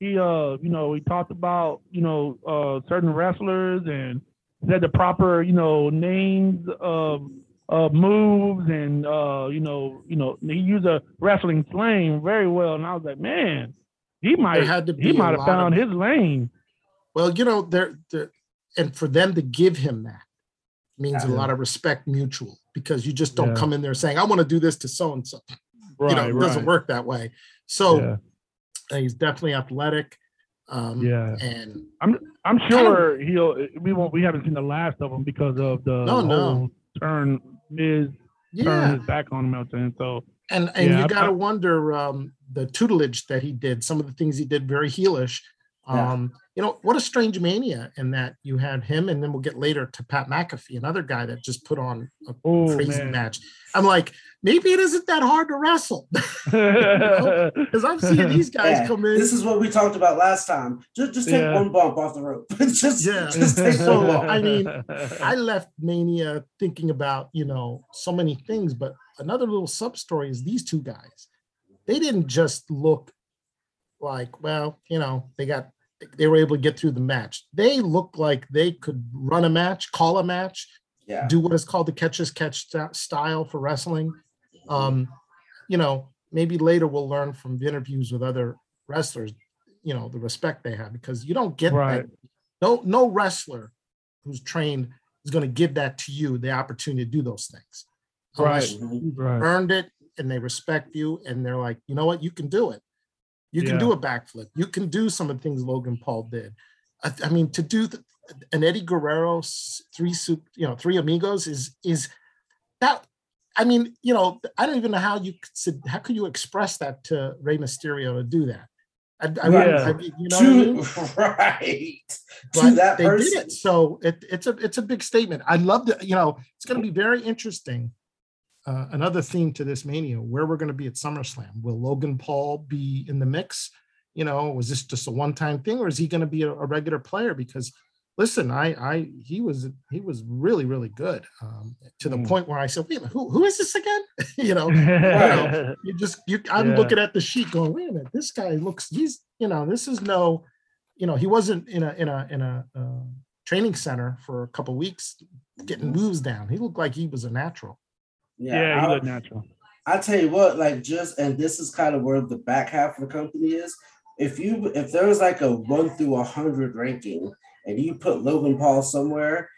He uh you know he talked about you know uh certain wrestlers and said the proper, you know, names of of moves and uh, you know, you know, he used a wrestling slang very well. And I was like, man, he might he might have found of- his lane. Well, you know, they're and for them to give him that means a lot of respect mutual because you just don't Yeah. come in there saying, I want to do this to so and so. Right, you know, it doesn't work that way. So yeah, he's definitely athletic. Um, yeah. and I'm I'm sure he'll we won't we haven't seen the last of him because of the No, no. whole turn Miz turn his back on there. So and and Yeah, you got to wonder um, the tutelage that he did. Some of the things he did very heelish. Yeah. Um, you know what a strange mania in that you had him, and then we'll get later to Pat McAfee, another guy that just put on a oh crazy man. match. I'm like, maybe it isn't that hard to wrestle because I'm seeing these guys Yeah, come in. This is what we talked about last time. Just just take Yeah. one bump off the rope. just, Yeah. just take So, one. I mean, I left Mania thinking about, you know, so many things, but another little sub story is these two guys. They didn't just look like, well, you know, they got they were able to get through the match. They looked like they could run a match, call a match, Yeah. do what is called the catch as catch style for wrestling. Um, you know, maybe later we'll learn from the interviews with other wrestlers, you know, the respect they have because you don't get Right. that. No, no wrestler who's trained is going to give that to you the opportunity to do those things. Unless you've Right. earned it, and they respect you and they're like, you know what, you can do it. You can Yeah. do a backflip. You can do some of the things Logan Paul did. I, I mean, to do the, an Eddie Guerrero three soup, you know, three amigos is is that. I mean, you know, I don't even know how you could, say- how could you express that to Rey Mysterio to do that. I, I, Yeah. I, you know what I mean? to, right to that they person. did it. So it, it's a it's a big statement. I love that. You know, it's going to be very interesting. Uh, another theme to this mania, where we're going to be at SummerSlam. Will Logan Paul be in the mix? You know, was this just a one-time thing, or is he going to be a, a regular player? Because listen, I I he was he was really really good um, to the Mm. point where I said, wait a minute, who who is this again? you know, yeah. you just you i'm Yeah. looking at the sheet going wait a minute this guy looks he's you know this is no you know he wasn't in a in a in a uh, training center for a couple weeks getting moves down he looked like he was a natural Yeah, I- he looked natural. I tell you what, like just and this is kind of where the back half of the company is. If you if there was like a one through a hundred ranking and you put Logan Paul somewhere,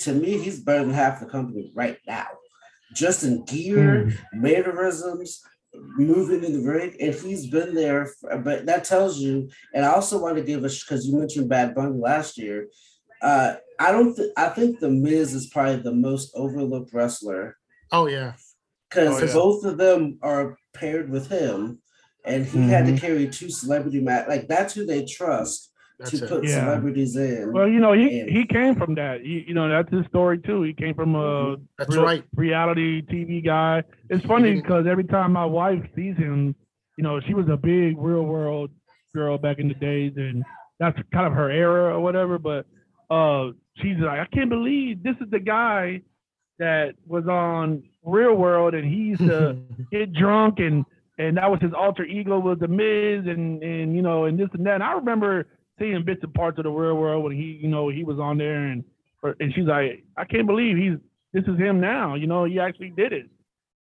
to me he's better than half the company right now. Just in gear, Mm. mannerisms, moving in the ring, and he's been there. For, but that tells you. And I also want to give us because you mentioned Bad Bunny last year. Uh, I don't. Th- I think the Miz is probably the most overlooked wrestler oh yeah because Oh, yeah. both of them are paired with him, and he had Mm-hmm. to carry two celebrity mat. Like that's who they trust that's to it put Yeah. celebrities in. Well, you know, he And- he came from that. He, you know, that's his story too. He came from a that's real- right reality TV guy. It's funny because every time my wife sees him, you know, she was a big real world girl back in the days, and that's kind of her era or whatever. But uh, she's like, I can't believe this is the guy that was on Real World, and he used to get drunk and and that was his alter ego was the Miz and and you know and this and that. And I remember seeing bits and parts of the real world when he you know he was on there and and she's like, I can't believe he's this is him now. You know he actually did it.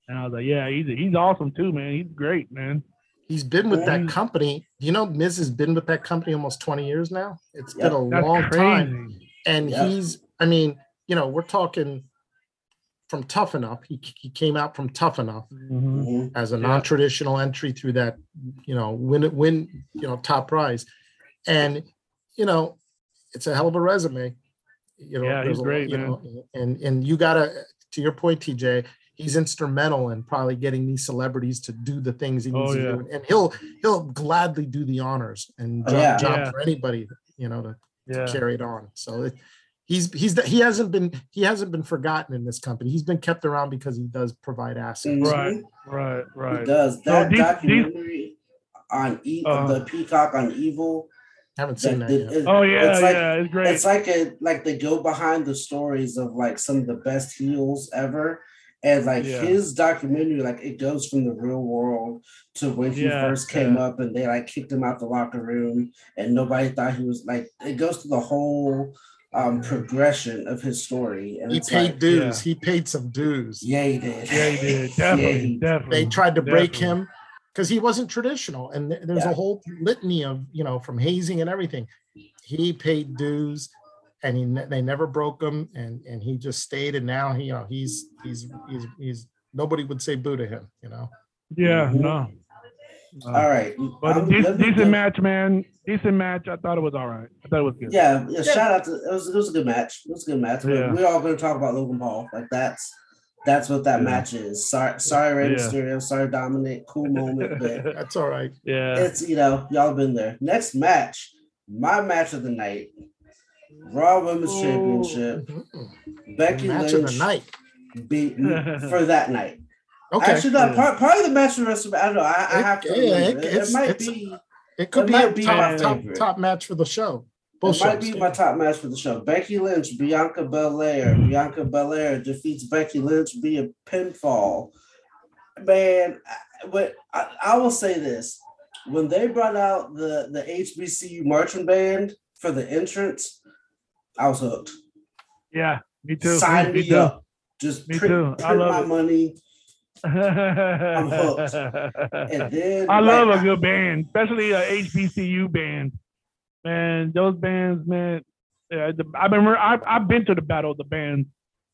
And I was like, yeah, he's he's awesome too, man. He's great, man. he's been with that company you know miz has been with that company almost 20 years now It's been a That's long crazy. time and Yeah. he's i mean you know we're talking from tough enough he, he came out from tough enough Mhm. Mhm. as a non-traditional entry through that, you know, win win, you know, top prize. And, you know, it's a hell of a resume. You know, Yeah, he's a- great, you man. know, and and you gotta to your point, TJ, he's instrumental in probably getting these celebrities to do the things he needs Oh, to do. And he'll he'll gladly do the honors and Oh, job, yeah. job Yeah. for anybody, you know, to Yeah. carry it on. So it, he's he's he hasn't been he hasn't been forgotten in this company. He's been kept around because he does provide assets. Mhm. Right, right, He right. does So that these- documentary on e- Uh, the Peacock on Evil. Haven't seen that- that it- yet. it- Oh yeah, it's like, yeah, it's great. It's like a like they go behind the stories of like some of the best heels ever. And like Yeah. his documentary, like it goes from the real world to when he Yeah, first came yeah. up and they like kicked him out the locker room and nobody thought he was like it goes to the whole um progression of his story. And He paid like, dues. He paid some dues. yeah, he did. yeah, he did. Yeah, Definitely, he- definitely. They tried to break him because he wasn't traditional, and th- there's Yeah. a whole litany of you know from hazing and everything. He paid dues, and he ne- they never broke him, and and he just stayed. And now he you know he's he's he's he's nobody would say boo to him. You know. Yeah, no. No. All right. But a I'm- me decent match, man. Decent match. I thought it was all right. I thought it was good. Yeah, yeah, Yeah. shout out to it was, it was a good match. It was a good match. We're- Yeah. We're all going to talk about Logan Paul. Like that's that's what that Yeah. match is. Sorry, sorry, Rey Yeah. Mysterio. Sorry, Dominic. Cool moment, but That's all right. yeah. it's you know y'all been there. Next match, my match of the night, Raw Women's Ooh. Championship. Mhm. Becky Match Lynch of the night. beat for that night. Okay. Actually, not Yeah. part, probably the match of the rest of it. I don't know. I, I It- have to. yeah, it- It, it might be. it could it be might a be top my top top match for the show. Both It might shows. be my top match for the show. Becky Lynch, Bianca Belair. Bianca Belair defeats Becky Lynch via pinfall. Man, I- but I, I will say this: when they brought out the the HBCU marching band for the entrance, I was hooked. yeah, me too. Sign me, too. up. Just Me print, too. I print love my it. money, I'm hooked. and then I love like, a good band, especially a HBCU band. Man, those bands, man. Yeah, the, I remember I, I've been to the battle of the bands,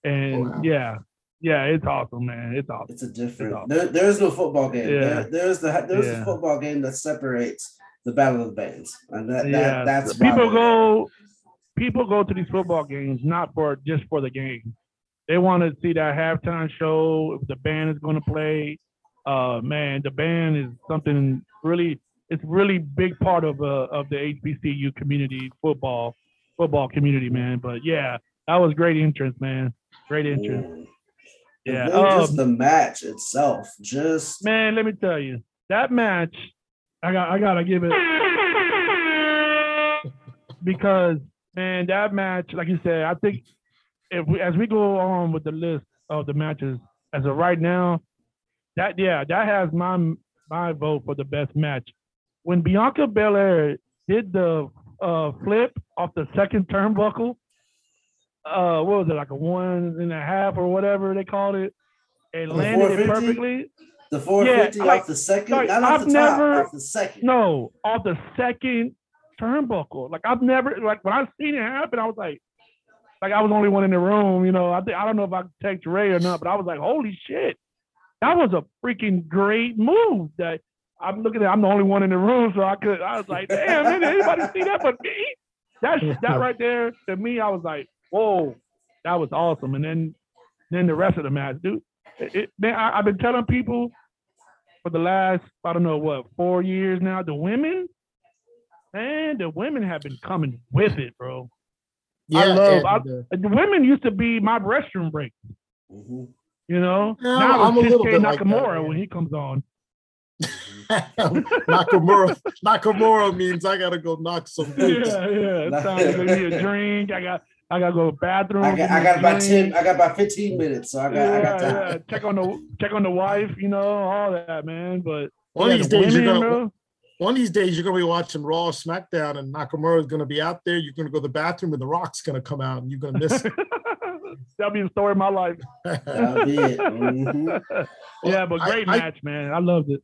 and Oh, wow. yeah, yeah, it's awesome, man. It's awesome. It's a different. awesome. There, there's no football game. Yeah. There, there's the there's Yeah. a football game that separates the battle of the bands, and that, yeah, that that's people go. People go to these football games not for just for the game. They want to see that halftime show. If the band is going to play, uh, man, the band is something really. It's really big part of uh, of the HBCU community football football community, man. But yeah, that was great entrance, man. Great entrance. Yeah. And then just Um, the match itself, just Man, let me tell you, that match, I got I gotta give it because man, that match, like you said, I think if we as we go on with the list of the matches as of right now, that yeah, that has my my vote for the best match. When Bianca Belair did the uh, flip off the second turnbuckle, uh, what was it like a one and a half or whatever they called it, It The landed it perfectly. the 450 like- off the second, like, not off I've the top, never- off the second. No, off the second turnbuckle. Like I've never like when I seen it happen, I was like, like I was the only one in the room. You know, I think I don't know if I text Ray or not, but I was like, holy shit, that was a freaking great move. That I'm looking at, I'm the only one in the room, so I could. I was like, damn, did anybody see that but me? That's that right there to me. I was like, whoa, that was awesome. And then, then the rest of the match, dude. It, man, I, I've been telling people for the last, I don't know what, four years now. The women, man, the women have been coming with it, bro. I love- and, I- uh, The women used to be my restroom break, Mhm. you know. Yeah, now I'm a it's little Shinsuke bit like that, Nakamura when he comes on. Nakamura Nakamura means I gotta go knock some Yeah, boots. yeah. It's time to go get a drink. I got, I got to go to the bathroom. I got, me I a got about ten. I got about fifteen minutes, so I got, I got time. yeah. Check on the check on the wife, you know, all that, man. But One of these days you're women, gonna bro, one of these days you're gonna be watching Raw or SmackDown and Nakamura is gonna be out there. You're gonna go to the bathroom and the rock's gonna come out and you're gonna miss it. That'll be the story of my life. That'll be it. Mhm. yeah, but great I- match, man. I loved it.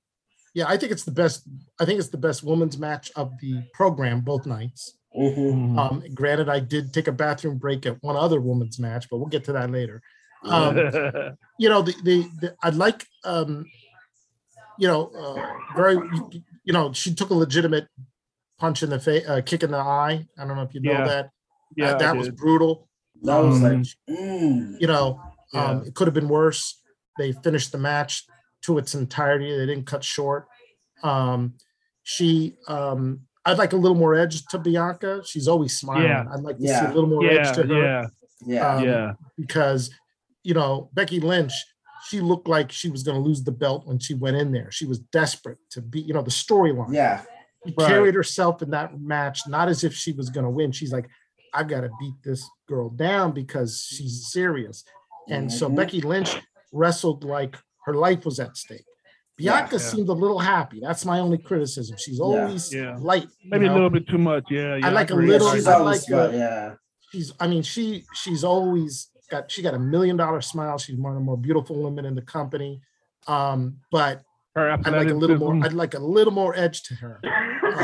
yeah, I think it's the best. I think it's the best women's match of the program both nights. Mhm. Um, granted, I did take a bathroom break at one other women's match, but we'll get to that later. Um, you know, the, the, the I'd like, um, you know, uh, very, you, you know, she took a legitimate punch in the face, uh, kick in the eye. I don't know if you know Yeah. that. yeah, that, that was brutal. That was like, Mhm. mm. You know, Yeah. um, it could have been worse. They finished the match to its entirety. They didn't cut short. Um, she, um, I'd like a little more edge to Bianca. She's always smiling. Yeah. I'd like to see a little more edge to her. yeah, yeah. Um, yeah. because you know Becky Lynch, she looked like she was going to lose the belt when she went in there. She was desperate to be, you know, the storyline. yeah. She Right. carried herself in that match, not as if she was going to win. She's like, I've got to beat this girl down because she's serious. And so Mhm. Becky Lynch wrestled like her life was at stake. Bianca Yeah. seemed a little happy. That's my only criticism. She's always Yeah. light. you Maybe a little bit too much. Yeah, yeah. I like a little- she's I always like, uh, smart, yeah. she's i mean she she's always got she got a million dollar smile she's one of the more beautiful women in the company um but i'd like a little more i'd like a little more edge to her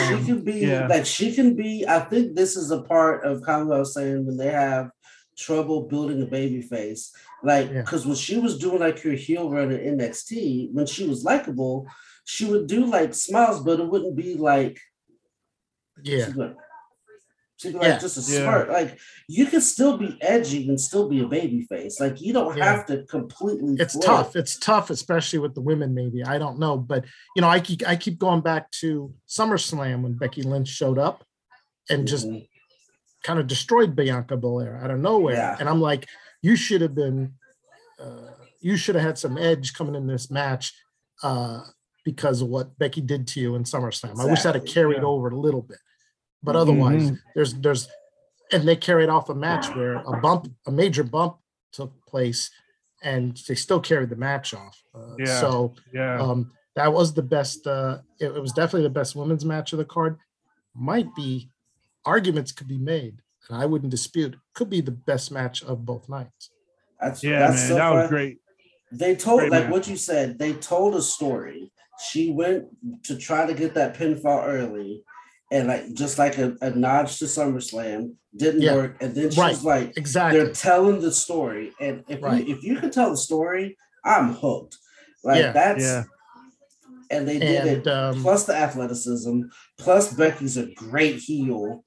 she Um, can be yeah. like she can be. I think this is a part of kind of what I was saying when they have trouble building a baby face. Like Yeah. because when she was doing like her heel run at NXT, when she was likable, she would do like smiles, but it wouldn't be like yeah like, she'd be Yeah. just a Yeah. smirk. Like you can still be edgy and still be a baby face. Like you don't Yeah. have to completely. it's flip. tough it's tough especially with the women maybe i don't know but you know i keep i keep going back to summerslam when becky lynch showed up and just Mhm. kind of destroyed bianca belair out of nowhere Yeah. and i'm like you should have been uh, you should have had some edge coming in this match uh, because of what Becky did to you in SummerSlam. I wish that had Exactly, carried yeah. over a little bit, but otherwise, Mhm. there's there's and they carried off a match where a bump, a major bump took place, and they still carried the match off. Uh, Yeah. So yeah. um, that was the best. Uh, it, it was definitely the best women's match of the card. Might be arguments could be made, and I wouldn't dispute. Could be the best match of both nights. That's, yeah, that's man, so that was great. They told Great like match. what you said. They told a story. She went to try to get that pinfall early, and like just like a, a nod to SummerSlam didn't Yeah. work, and then she's Right. like, Exactly. they're telling the story, and if Right. you if you can tell the story, I'm hooked. Like Yeah. that's Yeah. and they did And it. um, plus the athleticism, plus Becky's a great heel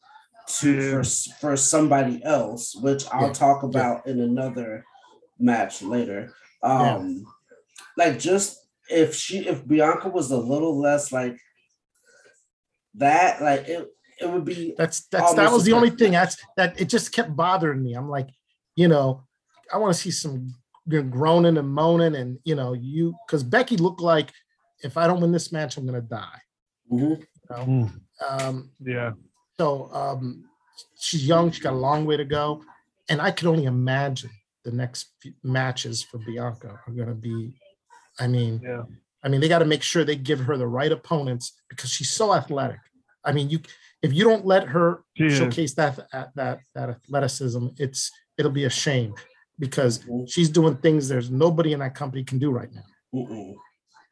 to for for somebody else, which I'll Yeah. talk about in another match later. Um like just if she if Bianca was a little less like that, like it it would be That's that's that was the only thing. That's that it just kept bothering me. I'm like, you know, I want to see some you know, groaning and moaning, and you know, you because Becky looked like if I don't win this match, I'm gonna die. Mhm. You know? Mm, Um, yeah. so um, she's young. She's got a long way to go, and I could only imagine the next few matches for Bianca are gonna be. I mean, Yeah. I mean, they got to make sure they give her the right opponents because she's so athletic. I mean, you if you don't let her She showcase that that that that athleticism, it's it'll be a shame because Mhm. she's doing things there's nobody in that company can do right now. Mm-mm.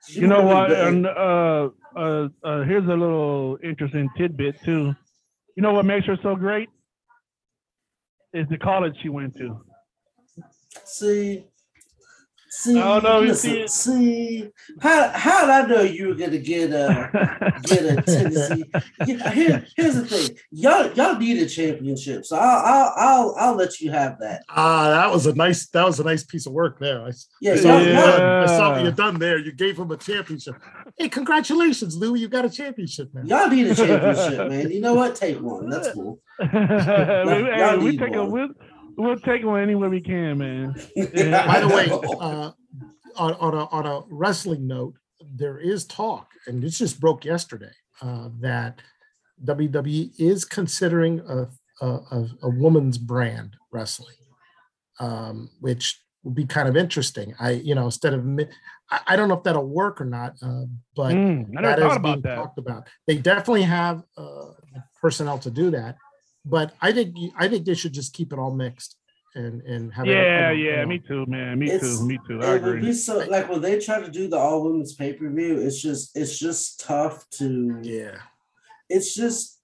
You know what? And uh, uh, uh, here's a little interesting tidbit too. You know what makes her so great? Is the college she went to. See, see, I don't know, listen, see see, how how did I know you were gonna get a get a Tennessee? Yeah, here, here's the thing, y'all y'all need a championship, so I'll I'll I'll, I'll let you have that. Ah, that was a nice that was a nice piece of work there. I, s- Yeah, I saw, what you done. I saw what you done there. You gave him a championship. Hey, congratulations, Lou! You got a championship man. Y'all need a championship, man. You know what? Take one. That's cool. we, hey, y'all we need take a one. We'll, we'll take one anywhere we can, man. By the way, uh, on, on a on a wrestling note, there is talk, and this just broke yesterday, uh, that WWE is considering a a, a, a woman's brand wrestling, um, which would be kind of interesting. I you know instead of I, I don't know if that'll work or not, uh, but Mm, I that never is thought being that. talked about. They definitely have uh, personnel to do that, but I think I think they should just keep it all mixed and and have it, Yeah, you yeah, me too, man. Me It's- too, me too. I it would agree. be so like when they try to do the all women's pay per view. It's just it's just tough to. Yeah. It's just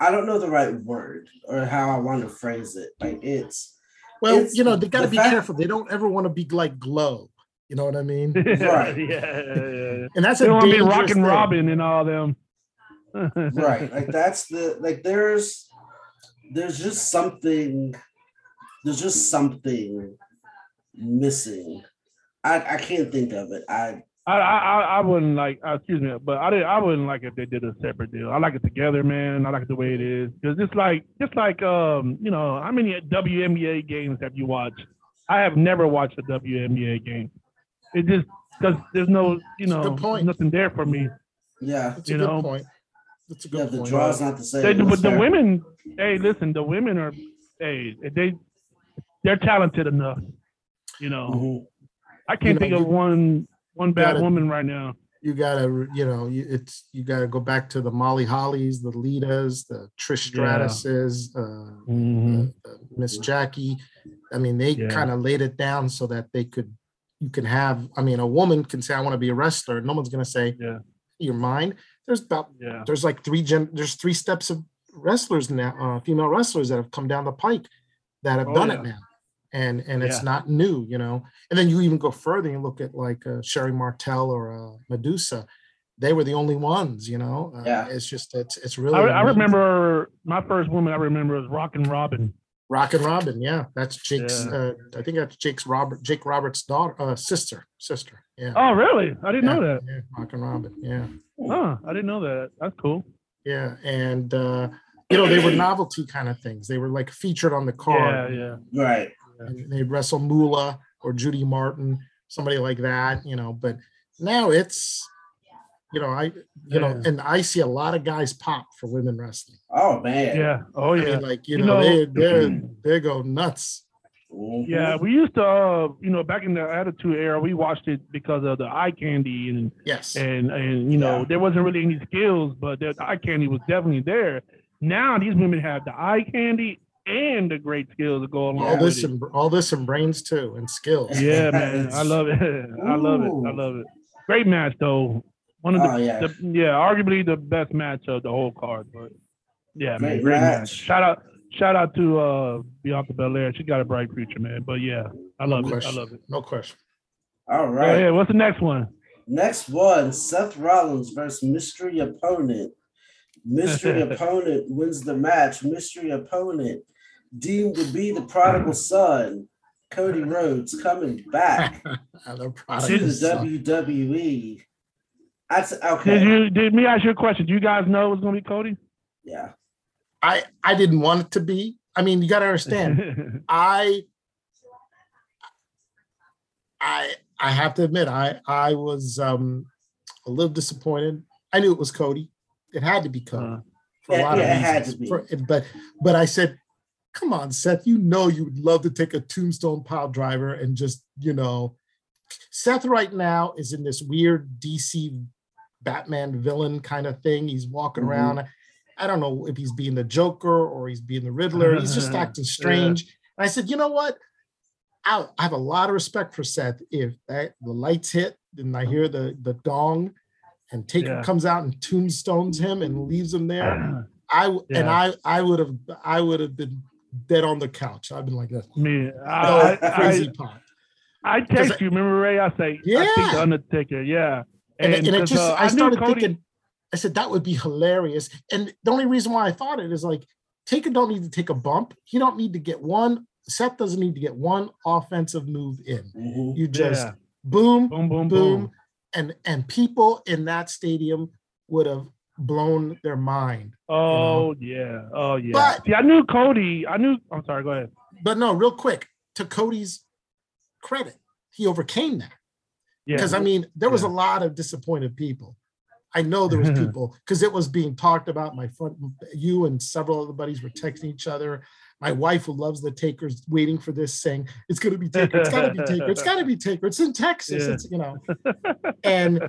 I don't know the right word or how I want to phrase it. Like it's Well, It's you know, they got to the be fact- careful. They don't ever want to be like Glow. You know what I mean? Right. yeah, yeah, yeah. And that's They a want to be dangerous rocking thing. Robin and all them. right. Like that's the like there's there's just something there's just something missing. I I can't think of it. I I, I I- I wouldn't like. Uh, excuse me, but I did. I wouldn't like if they did a separate deal. I like it together, man. I like it the way it is because it's like just like um you know how many WNBA games have you watched? I have never watched a WNBA game. It just because there's no you know nothing there for me. yeah. That's a you good know, point. That's a Yeah, the point. draw's not the same. They, That's but the fair. women, hey, listen, the women are hey they they're talented enough. You know, Mhm. I can't know, think of one one bad gotta- woman right now. You gotta, you know, you, it's you gotta go back to the Molly Hollies, the Litas, the Trish Yeah. Stratuses, uh, Mhm. uh, uh, Miss Jackie. I mean, they Yeah. kind of laid it down so that they could, you can have. I mean, a woman can say, "I want to be a wrestler." No one's gonna say, Yeah. "Your mind." There's about Yeah. there's like three gen there's three steps of wrestlers now uh, female wrestlers that have come down the pike that have Oh, done yeah. it now and and it's Yeah. not new you know and then you even go further and look at like uh, sherri martel or uh, medusa they were the only ones you know uh, Yeah. it's just it's it's really I, I remember my first woman. I remember was Rockin' Robin. Rockin' Robin, yeah, that's Jake's. Yeah. Uh, I think that's Jake's Robert, Jake Roberts' daughter, uh, sister, sister. Yeah. Oh, really? I didn't yeah, know that. Yeah, Rockin' Robin. Yeah, Huh? I didn't know that. That's cool. yeah, and uh, you know they were novelty kind of things. They were like featured on the card. Yeah, yeah. Right. and they'd wrestle Moolah or Judy Martin, somebody like that, you know. But now it's, you know, I, you know, and I see a lot of guys pop for women wrestling. Oh man. Yeah. Oh, I yeah. mean, like you, You know, know- they they they go nuts. Mhm. Yeah, we used to, uh, you know, back in the Attitude Era, we watched it because of the eye candy and Yes, and and you know Yeah. there wasn't really any skills, but the eye candy was definitely there. Now these women have the eye candy and the great skills to go along all this with it. and all this and brains too and skills. Yeah, man, I love it. I love it. I love it. Great match though. One of the, Oh yeah. the yeah, arguably the best match of the whole card. But yeah, man, Great great match. match. Shout out, shout out to uh Bianca Belair. She got a bright future, man. But yeah, I love it. I love it. No question. All right. Yeah. What's the next one? Next one, Seth Rollins versus mystery opponent. Mystery opponent wins the match. Mystery opponent deemed to be the prodigal son. Cody Rhodes coming back the to the is, uh, WWE. I t- Did okay. you did me ask you a question? Do you guys know it's gonna be Cody? Yeah. I I didn't want it to be. I mean, you got to understand. I I I have to admit, I I was um a little disappointed. I knew it was Cody. It had to be Cody Uh, for a Yeah, lot yeah, it of had to be. For- but but I said, come on, Seth, you know you would love to take a tombstone pile driver and just, you know, Seth right now is in this weird DC Batman villain kind of thing. He's walking Mhm. around. I don't know if he's being the Joker or he's being the Riddler. He's just acting strange. And I said, you know what? I, I have a lot of respect for Seth. If that, the lights hit and I hear the the dong, and Taker Yeah. comes out and tombstones him and leaves him there, I w- and I I would have I would have been dead on the couch. I've been like that. me, Oh, I, I, crazy I, pop. I text you. Remember Ray? I say, I think Yeah. the Undertaker. Yeah, And, it- and it 'cause, just uh, I knew started Cody- thinking, I said that would be hilarious. And the only reason why I thought it is like Taker don't need to take a bump. He don't need to get one. Seth doesn't need to get one offensive move in. Mhm. You just Yeah. boom, boom, boom, boom, boom. and and people in that stadium would have blown their mind. Oh yeah, oh yeah. But- See, I knew Cody. I knew. I'm sorry. Go ahead. But no, real quick, to Cody's credit, he overcame that. Yeah, Because I mean, there was Yeah. a lot of disappointed people. I know there was people because it was being talked about. My front, you and several other buddies were texting each other. My wife, who loves the Takers, waiting for this, saying it's going to be Taker. It's got to be Taker. It's got to be Taker. It's in Texas. Yeah. It's you know. And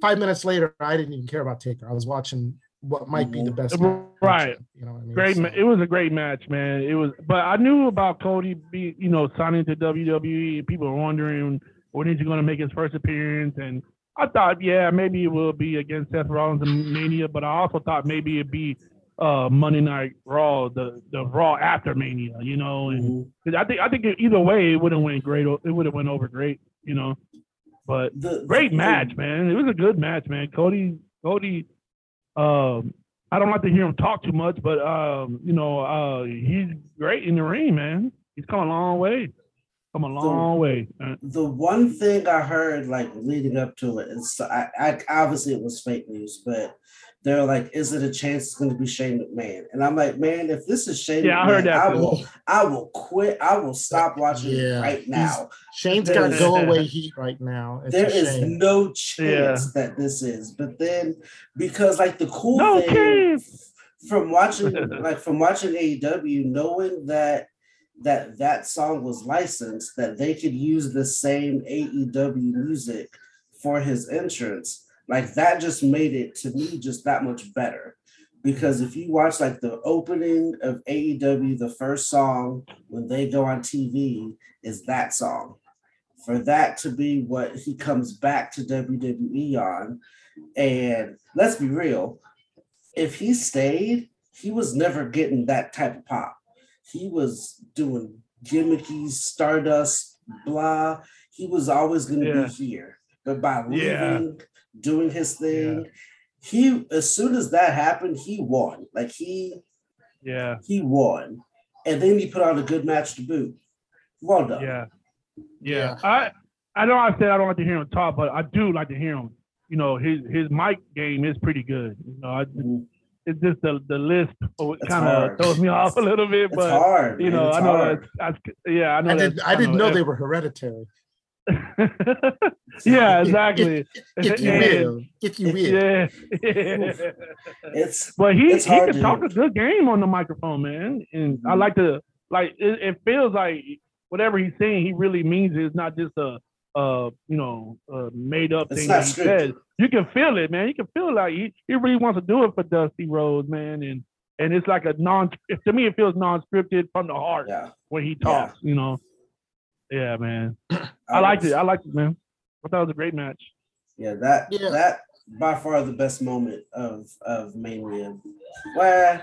five minutes later, I didn't even care about Taker. I was watching what might be the best. Mhm. match, Right. You know what I mean? great. ma- So- It was a great match, man. It was, but I knew about Cody be, you know, signing to WWE. People were wondering when is he going to make his first appearance, and I thought, yeah, maybe it will be against Seth Rollins and Mania, but I also thought maybe it'd be uh Monday Night Raw, the the Raw after Mania, you know, and Mhm. 'cause I think I think either way it would have went great. It would have went over great, you know. But The- great the- match, man. It was a good match, man. Cody, Cody, um, I don't like to hear him talk too much, but um, you know, uh, he's great in the ring, man. He's come a long way. Come a long way. the one thing I heard like leading up to it, it's I, I obviously it was fake news, but they're like, is it a chance it's going to be Shane McMahon? And I'm like, man, if this is Shane, Yeah, I heard that I too. will, I will quit. I will stop watching Yeah, right he's- now. Shane's got go away heat right now. It's There a is shame. no chance that this is. But then, because like the cool No thing chance. from watching, like from watching AEW, knowing that that that song was licensed, that they could use the same AEW music for his entrance, like that just made it to me just that much better. Because if you watch like the opening of AEW, the first song when they go on TV is that song. For that to be what he comes back to WWE on, and let's be real, if he stayed, he was never getting that type of pop. He was doing gimmicky stardust, blah. He was always going to Yeah. be here, but by leaving, Yeah. doing his thing, he as soon as that happened, he won. Like he Yeah, he won, and then he put on a good match to boot. Well done. yeah, yeah. I I know I said I don't like to hear him talk, but I do like to hear him. You know, his his mic game is pretty good. You know, I, Mhm. It's just the the lisp It's kind of throws me off a little bit, It's but hard. you know, I know that's, that's yeah, I know I didn't. I didn't know they were hereditary. yeah, exactly. If you And- will, if you will. Yeah. It's but he It's he hard can talk a good game on the microphone, man. And I Mhm. like to like it, it feels like whatever he's saying, he really means it. It's not just a uh you know a made up It's thing that he scripted. says. You can feel it, man. You can feel like he, he really wants to do it for Dusty Rhodes, man. And and it's like a non to me it feels non-scripted from the heart yeah. when he talks, you know. Yeah, man. I liked was- it. I liked it, man. I thought it was a great match. Yeah, that Yeah. that by far the best moment of of Mania. Well,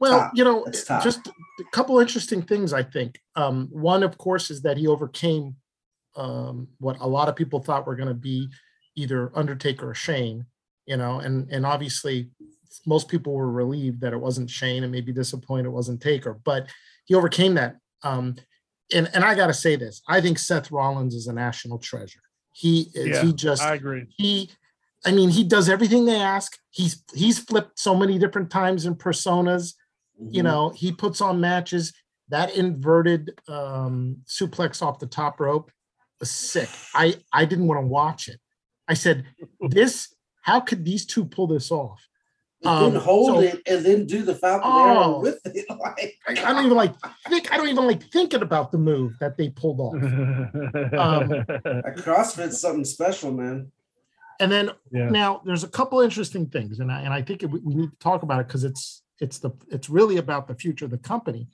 Well, Top. you know, just a couple interesting things. I think um, one, of course, is that he overcame um, what a lot of people thought were going to be either Undertaker or Shane. You know, and and obviously, most people were relieved that it wasn't Shane, and maybe disappointed it wasn't Taker. But he overcame that. Um, and and I got to say this: I think Seth Rollins is a national treasure. He is. Yeah, he just I agree. he i mean he does everything they ask he's he's flipped so many different times in personas you mhm. know he puts on matches that inverted um suplex off the top rope was sick i i didn't want to watch it i said this how could these two pull this off And then um, hold so- it and then do the Falcon Oh. Arrow with it. Like, I, I don't even like think i don't even like thinking about the move that they pulled off Um, a CrossFit's something special, man. and then yeah. now there's a couple interesting things and I, and I think we, we need to talk about it because it's it's the it's really about the future of the company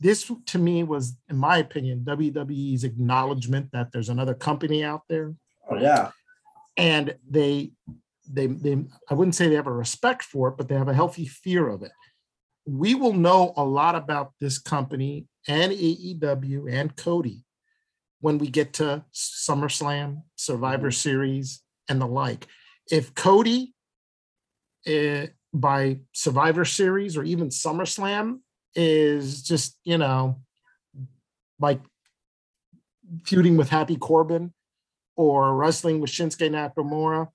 this to me was in my opinion wwe's acknowledgement that there's another company out there Oh yeah. and they they they i wouldn't say they have a respect for it but they have a healthy fear of it we will know a lot about this company and aew and cody when we get to SummerSlam, Survivor Series, and the like. If Cody eh, by Survivor Series or even SummerSlam is just, you know, like feuding with Happy Corbin or wrestling with Shinsuke Nakamura,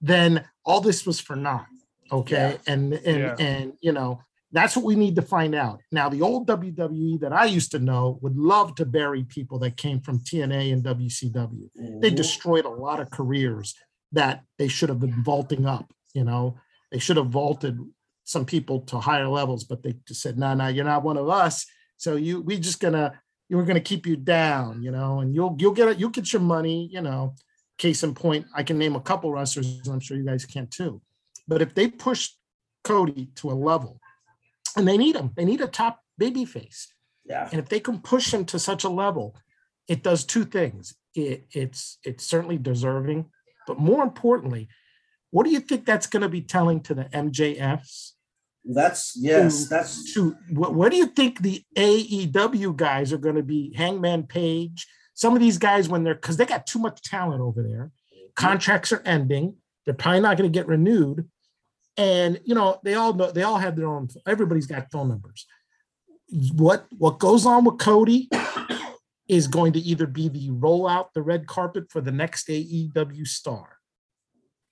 then all this was for naught. Okay. And and Yeah. and you know, that's what we need to find out. Now, the old WWE that I used to know would love to bury people that came from TNA and WCW. They Mhm. destroyed a lot of careers that they should have been vaulting up. You know, they should have vaulted some people to higher levels, but they just said, "No, no, you're not one of us. So you, we just gonna, we're gonna keep you down. You know, and you'll you'll get it. You'll get your money. You know." Case in point, I can name a couple wrestlers, and I'm sure you guys can too. But if they push Cody to a level, and they need him, they need a top baby face. Yeah. And if they can push him to such a level, it does two things. It, it's it's certainly deserving, but more importantly, what do you think that's going to be telling to the MJFs? That's yes. to- That's To what, what do you think the AEW guys are going to be? Hangman Page, some of these guys when they're because they got too much talent over there. Contracts are ending. They're probably not going to get renewed, and you know they all know they all have their own. Everybody's got phone numbers. What what goes on with Cody is going to either be the rollout the red carpet for the next AEW star,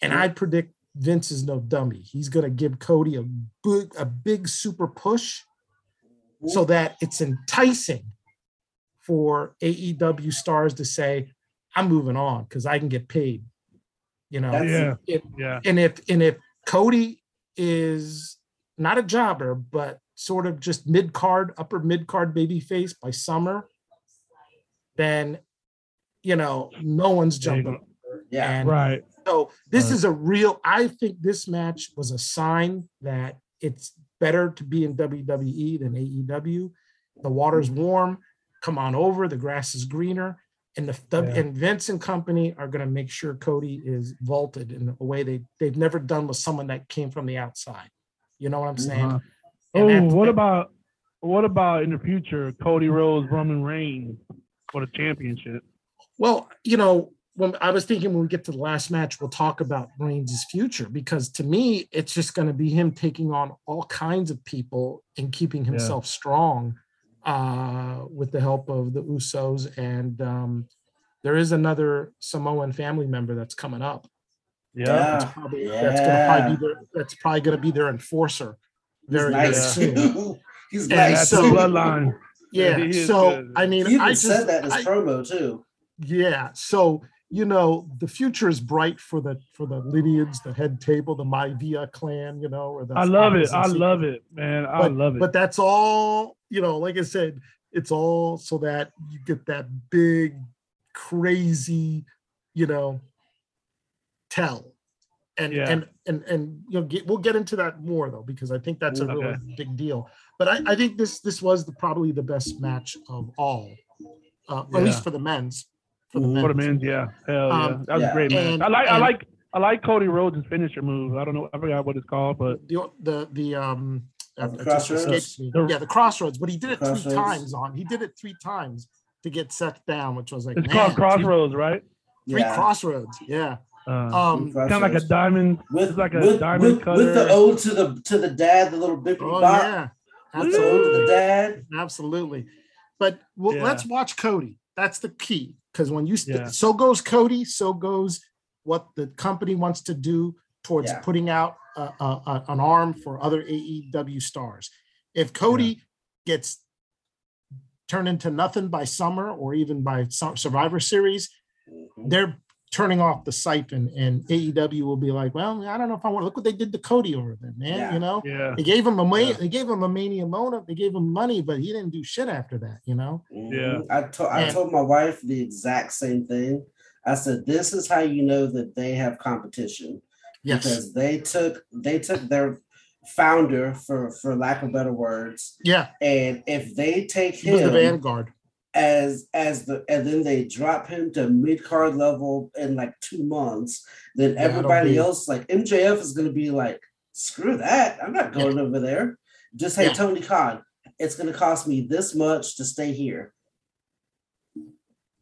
and I predict Vince is no dummy. He's going to give Cody a big a big super push so that it's enticing for AEW stars to say, "I'm moving on because I can get paid." You know, Yeah. If- Yeah. and if and if Cody is not a jobber, but sort of just mid card, upper mid card baby face by summer, then you know no one's jumping. yeah. And Right. So this Right. is a real. I think this match was a sign that it's better to be in WWE than AEW. The water's warm. Come on over. The grass is greener. And the Yeah. and Vince and company are going to make sure Cody is vaulted in a way they they've never done with someone that came from the outside. You know what I'm saying? Uh-huh. Oh, what about what about in the future? Cody Rhodes, Roman Reigns for the championship. Well, you know, when I was thinking when we get to the last match, we'll talk about Reigns' future because to me, it's just going to be him taking on all kinds of people and keeping himself strong uh, with the help of the Usos. And um, there is another Samoan family member that's coming up. Yeah. That's Yeah. probably that's going to probably be their that's probably going to be their enforcer. He's Very, very nice soon. He's Yeah, nice That's so- the bloodline. Yeah. he So good. I mean, He even I just said that in his I- promo too. yeah so you know the future is bright for the for the lineage the head table the Maivia clan you know or the I love it. I love it, man. I but, love it. but that's all you know like i said it's all so that you get that big crazy you know tell and Yeah. and and and you know get, we'll get into that more though because i think that's a really Okay. big deal but i i think this this was the probably the best match of all uh, at least for the men's for the Mhm. For the men's. men's, yeah, hell yeah, Um, that was yeah. a great man. And- I like, I like, I like Cody Rhodes' finisher move. I don't know, I forgot what it's called, but The the the um it just Crossroads? escapes me. The- yeah, the crossroads, but he did it three Crossroads. times on. He did it three times to get Seth down, which was like it's man, called three- Crossroads, right? Three, Yeah. crossroads. Yeah. Uh, Um. Kind of like a diamond. with it's like a with, diamond with, with the cutter. ode to the to the dad, the little bippy Oh bop. yeah. With the ode to the Absolutely. dad. Absolutely. But well, Yeah. let's watch Cody. That's the key. Because when you st- Yeah. so goes Cody, so goes what the company wants to do towards Yeah. putting out a, a, a- an arm for other AEW stars. If Cody gets turned into nothing by summer or even by Survivor Series, Mhm. they're turning off the siphon, and AEW will be like, "Well, I don't know if I want to look what they did to Cody over there, man. Yeah. You know, Yeah, they gave him a ma- Yeah. they gave him a mania mona, they gave him money, but he didn't do shit after that, you know. Mhm. Yeah. I told I And- told my wife the exact same thing. I said, "This is how you know that they have competition Yes. because they took they took their founder for for lack of better words, Yeah. and if they take He was the vanguard. As as the and then they drop him to mid card level in like two months, then that'll everybody be- else like MJF is going to be like, screw that, I'm not going over there. Just hey Yeah. Tony Khan, it's going to cost me this much to stay here.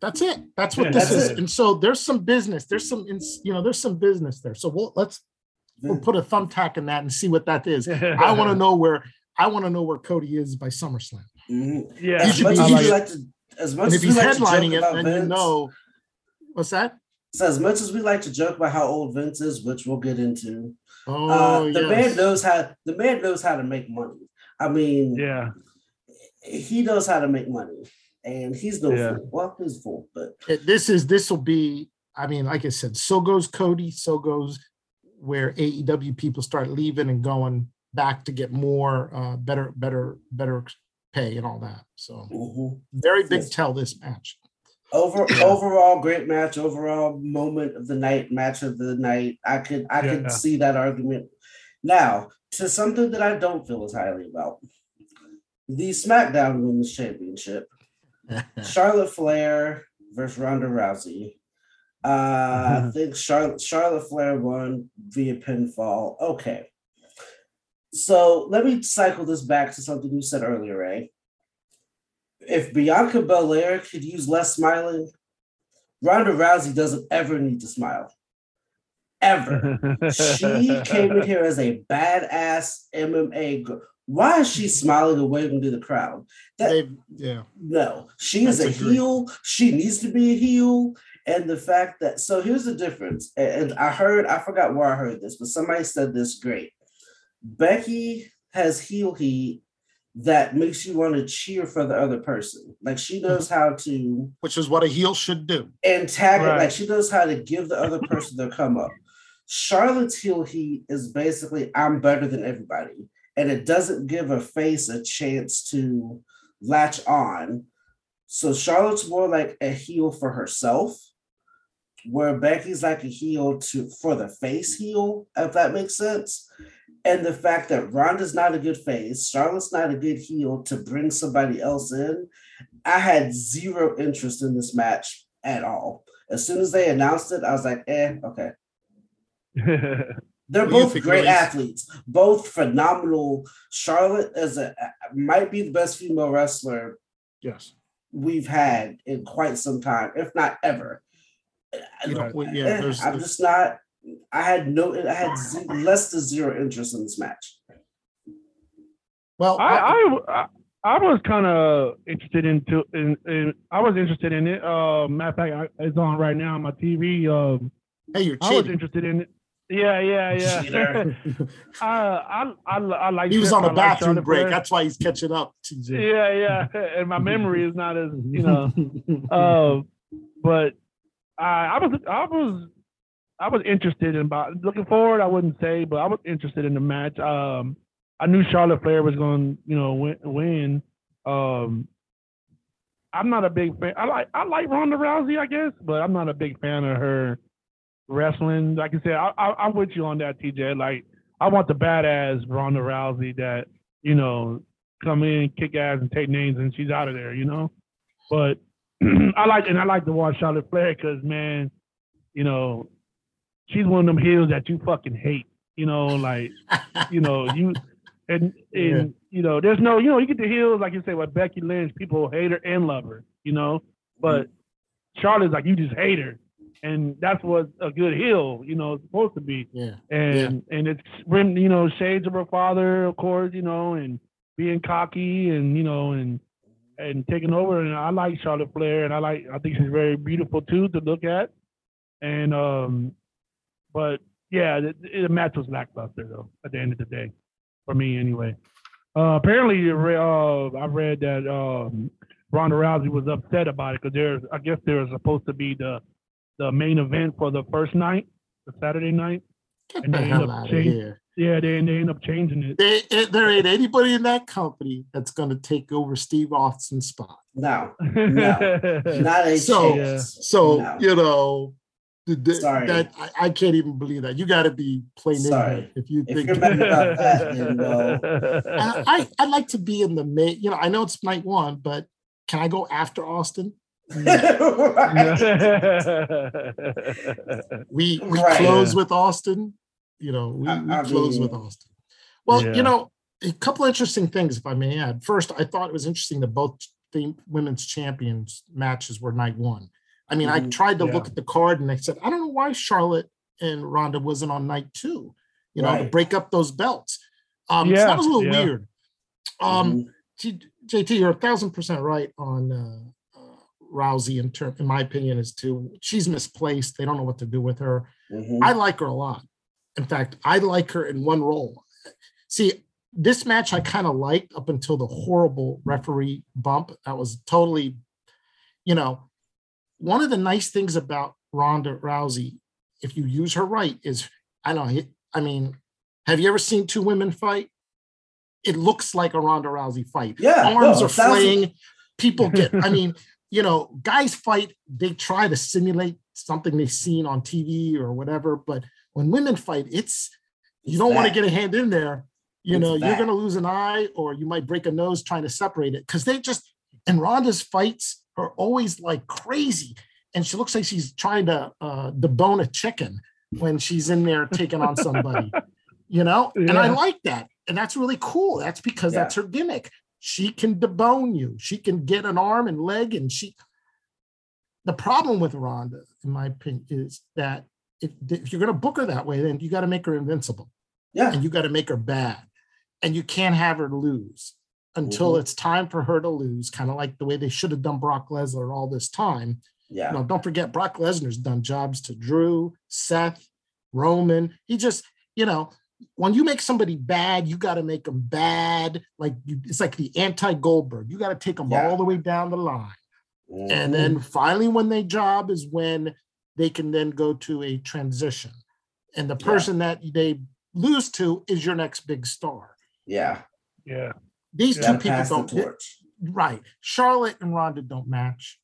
That's it. That's what Yeah, this that's is. it. And so there's some business. There's some, ins- you know, there's some business there. So we'll let's we'll put a thumbtack in that and see what that is. I want to know where I want to know where Cody is by SummerSlam. Mhm. yeah. As should much be- as he should- like to, as much And if as we he's like to joke headlining it, about then you Vince, know what's that? so as much as we like to joke about how old Vince is, which we'll get into, Oh, uh, the man knows how the man knows how to make money. I mean, yeah, he knows how to make money, and he's no Yeah. fool. Well, he's a fool, but It- this is this will be. I mean, like I said, so goes Cody. So goes where AEW people start leaving and going back to get more, uh, better, better, better pay and all that. So mhm. very big Yes. tell this match. over overall great match, overall moment of the night, match of the night. I could I Yeah. could see that argument. Now to something that I don't feel as highly about. The SmackDown Women's Championship. Charlotte Flair versus Ronda Rousey. Uh, I think Charlotte Charlotte Flair won via pinfall. Okay. So let me cycle this back to something you said earlier, Ray. If Bianca Belair could use less smiling, Ronda Rousey doesn't ever need to smile. Ever. she came in here as a badass MMA girl. Why is she smiling and waving to the crowd? That They, yeah. no, she is a heel. She needs to be a heel. And the fact that so here's the difference. And I heard, I forgot where I heard this, but somebody said this great. Becky has heel heat that makes you want to cheer for the other person. Like she knows how to Which is what a heel should do. and tag Right. like she knows how to give the other person their come up. Charlotte's heel heat is basically I'm better than everybody, and it doesn't give a face a chance to latch on. So Charlotte's more like a heel for herself, where Becky's like a heel to for the face heel, if that makes sense. And the fact that Ronda's not a good face, Charlotte's not a good heel to bring somebody else in, I had zero interest in this match at all. As soon as they announced it, I was like, eh, okay. They're both great athletes, both phenomenal. Charlotte is a might be the best female wrestler Yes. we've had in quite some time, if not ever. You know, well, yeah, there's, I'm there's- just not. I had no. I had z- less than zero interest in this match. well, I, I I I was kind of interested into in, in I was interested in it. Uh, matter of fact, I, it's on right now on my TV. Um, hey, you're cheating. I was interested in it. Yeah, yeah, yeah. Uh, I I I like. he was on a bathroom break. That's That's why he's catching up. TJ. yeah, yeah, and my memory is not as you know. Uh, but I I was I was I was interested in about looking forward. I wouldn't say, but I was interested in the match. Um, I knew Charlotte Flair was going, you know, win. win. Um, I'm not a big fan. I like I like Ronda Rousey, I guess, but I'm not a big fan of her wrestling. Like I said, I, I, I'm with you on that, TJ. Like I want the badass Ronda Rousey that you know come in, kick ass, and take names, and she's out of there. You know, but I like and I like to watch Charlotte Flair because man, you know, she's one of them heels that you fucking hate. You know, like you know you and and you know there's no you know you get the heels like you say with Becky Lynch, people hate her and love her. You know, but Charlotte's like you just hate her. And that's what a good heel, you know, is supposed to be. Yeah. And and it's rim- you know, shades of her father, of course, you know, and being cocky and you know, and and taking over. And I like Charlotte Flair, and I like I think she's very beautiful too to look at. And um, but yeah, the, the match was lackluster though. At the end of the day, for me anyway. Uh, apparently, uh, I read that um, Ronda Rousey was upset about it because there's, I guess, there was supposed to be the the main event for the first night, the Saturday night. And they ended up changing-. Yeah, they they end up changing it. They, it- there ain't anybody in that company that's going to take over Steve Austin's spot. No, not a So- chance. So No. you know, the, the- Sorry. that I, I can't even believe that. You got to be plain Sorry. ignorant if you If think. you're about that, then no. I, I I'd like to be in the main. You know, I know it's night one, but can I go after Austin? We we Right. close with Austin. You know, we, we I close mean- with Austin. Well, Yeah. you know, a couple interesting things, if I may add. First, I thought it was interesting that both the women's champions matches were night one. I mean, I Mhm. tried to Yeah. look at the card and I said, I don't know why Charlotte and Ronda wasn't on night two, you know, to break up those belts. Um, so Yeah, that was a little yeah. weird. Um, Mhm. JT, you're a thousand percent right on uh, uh, Rousey in term, in my opinion, is to she's misplaced. They don't know what to do with her. Mhm. I like her a lot. In fact, I like her in one role. See, this match I kind of liked up until the horrible referee bump. That was totally, you know, one of the nice things about Ronda Rousey, if you use her right, is I don't know. I mean, have you ever seen two women fight? It looks like a Ronda Rousey fight Yeah, arms no, are thousand- flaying. People get, I mean, you know, guys fight, they try to simulate something they've seen on TV or whatever. But when women fight, it's, you don't want to get a hand in there. You It's know, you're going to lose an eye or you might break a nose trying to separate it because they just, and Ronda's fights are always like crazy. And she looks like she's trying to uh, debone a chicken when she's in there taking on somebody, you know? And I like that. And that's really cool. That's because Yeah. that's her gimmick. She can debone you. She can get an arm and leg, and she. The problem with Ronda, in my opinion, is that if, if you're going to book her that way, then you got to make her invincible, Yeah. and you got to make her bad, and you can't have her lose until Mhm. it's time for her to lose. Kind of like the way they should have done Brock Lesnar all this time. Yeah. You know, don't forget Brock Lesnar's done jobs to Drew, Seth, Roman. He just, you know, when you make somebody bad, you got to make them bad. Like you, it's like the anti Goldberg. You got to take them Yeah. all the way down the line. And Mhm. then finally, when they job is when they can then go to a transition. And the Yeah. person that they lose to is your next big star. yeah. yeah. These Yeah, two people don't, torch. right. Charlotte and Ronda don't match.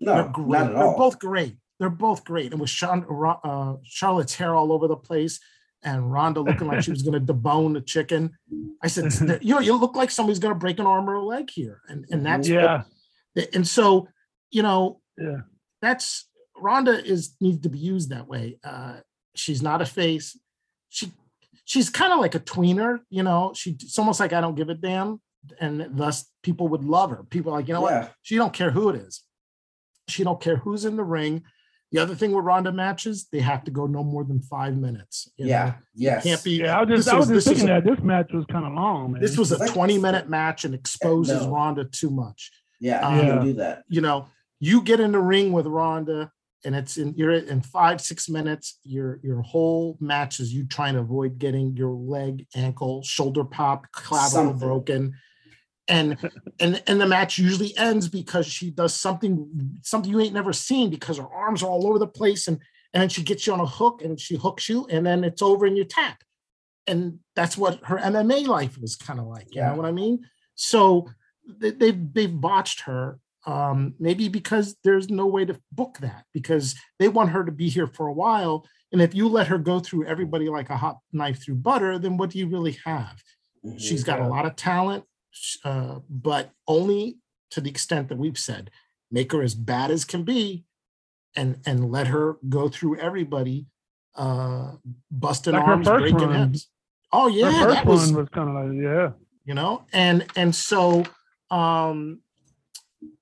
No, They're great. not at They're all. both great. They're both great. And with Sean, uh, Charlotte's hair all over the place and Ronda looking like she was going to debone a chicken, I said, you know, you look like somebody's going to break an arm or a leg here. And, and that's, Yeah. what- and so, you know, Yeah. that's Ronda is needs to be used that way. Uh, she's not a face. She, she's kind of like a tweener, you know, she, it's almost like I don't give a damn. And thus people would love her. People are like, you know what? She don't care who it is. She don't care who's in the ring. The other thing with Ronda matches, they have to go no more than five minutes. you know? Yeah. Yes. can't be. Yeah, I was just, this I was was- just this thinking was- that this match was kind of long, man. This was a Like- 20 minute match and exposes No. Ronda too much. Yeah. Um, You Yeah. can do that. You know, you get in the ring with Ronda and it's in you're in five, six minutes, your your whole match is you trying to avoid getting your leg, ankle, shoulder pop, clavicle broken. And and and the match usually ends because she does something something you ain't never seen because her arms are all over the place and and then she gets you on a hook and she hooks you and then it's over and you tap. And that's what her MMA life was kind of like. You Yeah. know what I mean? So they, they've they've botched her. Um, maybe because there's no way to book that because they want her to be here for a while. And if you let her go through everybody like a hot knife through butter, then what do you really have? Mhm. She's got a lot of talent, uh, but only to the extent that we've said. make her as bad as can be, and and let her go through everybody, uh, busting Like arms, breaking run. hips. Oh yeah, the first that was, one was kind of like, yeah. you know, and and so, um,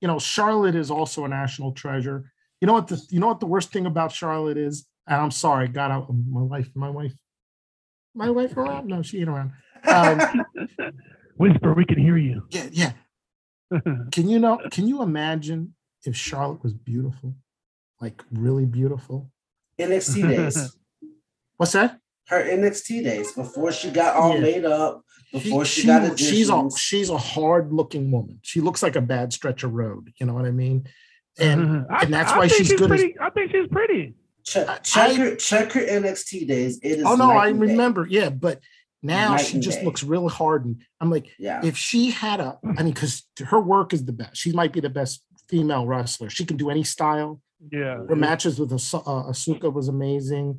you know, Charlotte is also a national treasure. You know what the you know what the worst thing about Charlotte is? And I'm sorry, God, I, my wife, my wife, my wife around? No, she ain't around. Um, Whisper, we can hear you. yeah, yeah. Can you know? Can you imagine if Charlotte was beautiful, like really beautiful? NXT days. What's that? Her NXT days before she got all Yeah. made up, before she, she, got she- she's a she's a hard looking woman. She looks like a bad stretch of road. You know what I mean? And I, and that's I why think she's good as- I think she's pretty. check, check I- her check her NXT days. It is oh no, I and day. remember. Yeah, but now Night she just day. looks real hardened. I'm like, Yeah. if she had a, I mean, because her work is the best. She might be the best female wrestler. She can do any style. Yeah. Her matches with As- uh, Asuka was amazing.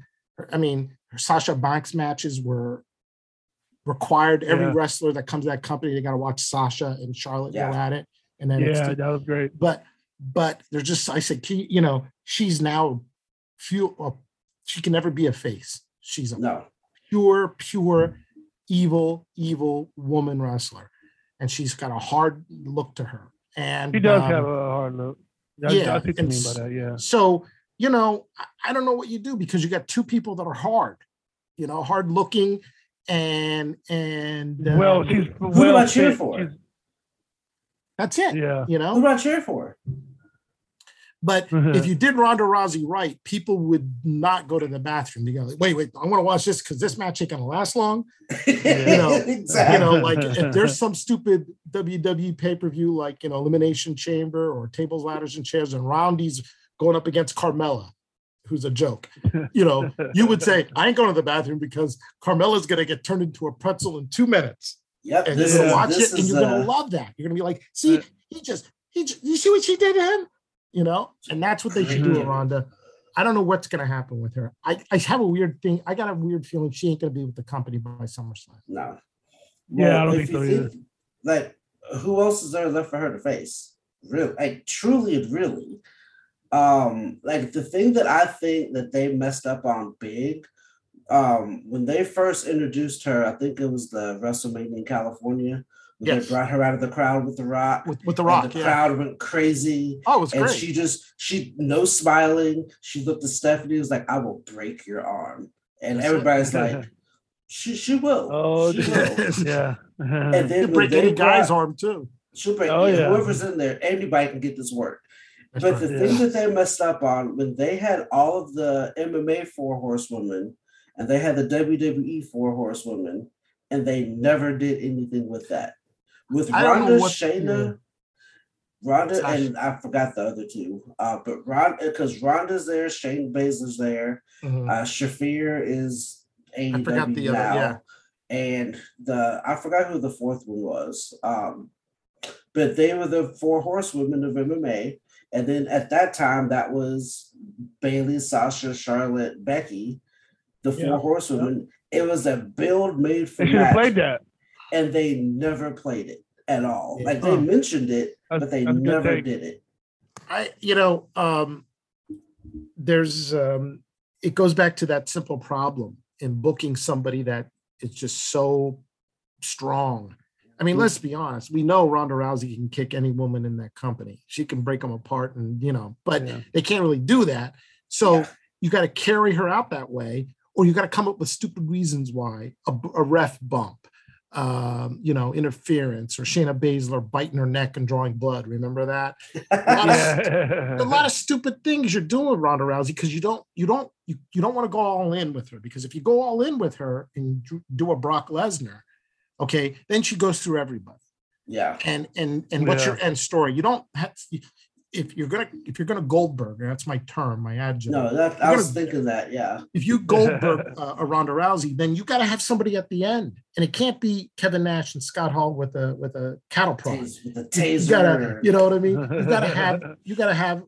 I mean, her Sasha Banks matches were required. Every Yeah. wrestler that comes to that company, they got to watch Sasha and Charlotte go at it. And then Yeah, that was great. but but they're just I said, "Can you- you know, she's now few. Uh, she can never be a face. She's a No. pure, pure, evil, evil woman wrestler, and she's got a hard look to her. And He does um, have a hard look. I, yeah, I what you mean by that. Yeah. So, you know, I, I don't know what you do because you got two people that are hard, you know, hard looking and and uh, well, she's Who well do I cheer fit. for? That's it. Yeah. You know Who do I cheer for? but if you did Ronda Rousey right, people would not go to the bathroom. You go, like, wait, wait, I want to watch this because this match ain't gonna last long. you know, exactly. You know, like if there's some stupid WWE pay-per-view like you know Elimination Chamber or Tables, Ladders, and Chairs, and Ronda's going up against Carmella, who's a joke. You know, you would say, I ain't going to the bathroom because Carmella's gonna get turned into a pretzel in two minutes. Yep. and you're gonna watch it and you're gonna uh, love that. You're gonna be like, see, Uh, he just he j- you see what she did to him, you know, and that's what they should do, with. Ronda. I don't know what's gonna happen with her. I, I have a weird thing. I got a weird feeling she ain't gonna be with the company by SummerSlam. No. Yeah, I don't if think so you either. Like, who else is there left for her to face? Really, like, truly, and really. Um, like the thing that I think that they messed up on big, um, when they first introduced her, I think it was the WrestleMania in California. When Yes. They brought her out of the crowd with the Rock. With with the and Rock, the yeah. crowd went crazy. Oh, it was and great. she just she no smiling. She looked at Stephanie was like, "I will break your arm," and That's it. everybody's like, "She she will." Oh, she yeah. will. yeah. And You then when break they any guy's arm too. she'll break Oh, yeah, yeah. whoever's in there. Anybody can get this work. That's but right. the Yeah. thing that they messed up on when they had all of the MMA four horsewomen and they had the WWE four horsewomen, and they never did anything with that. With Ronda, Shayna, Ronda, and I forgot the other two. Uh, but Ronda, because Ronda's there, Shayna Baszler's there, Mhm. uh, Shafir is AEW forgot the other- now, yeah. and the I forgot who the fourth one was. Um, but they were the four horsewomen of MMA, and then at that time that was Bayley, Sasha, Charlotte, Becky, the four Yeah. horsewomen. It was a build made for They should have match, played that. and they never played it at all. Yeah. Like they Huh. mentioned it, That's- but they that's a good never did it. I, you know, um, there's, um, it goes back to that simple problem in booking somebody that is just so strong. I mean, Mm. let's be honest. We know Ronda Rousey can kick any woman in that company. She can break them apart, and you know, but Yeah. they can't really do that. So Yeah. you got to carry her out that way, or you got to come up with stupid reasons why a, a ref bump, um, you know, interference, or Shayna Baszler biting her neck and drawing blood. Remember that? A lot of a lot of stupid things you're doing with Ronda Rousey because you don't you don't you, you don't want to go all in with her because if you go all in with her and do a Brock Lesnar, okay, then she goes through everybody. yeah, And and and what's Yeah. your end story? You don't have if you're gonna if you're gonna Goldberg, that's my term, my adjective. no, that I was gonna- thinking that. Yeah, If you Goldberg uh, a Ronda Rousey, then you got to have somebody at the end, and it can't be Kevin Nash and Scott Hall with a with a cattle prod. With the You- taser. You gotta, you know what I mean? You gotta have, you gotta have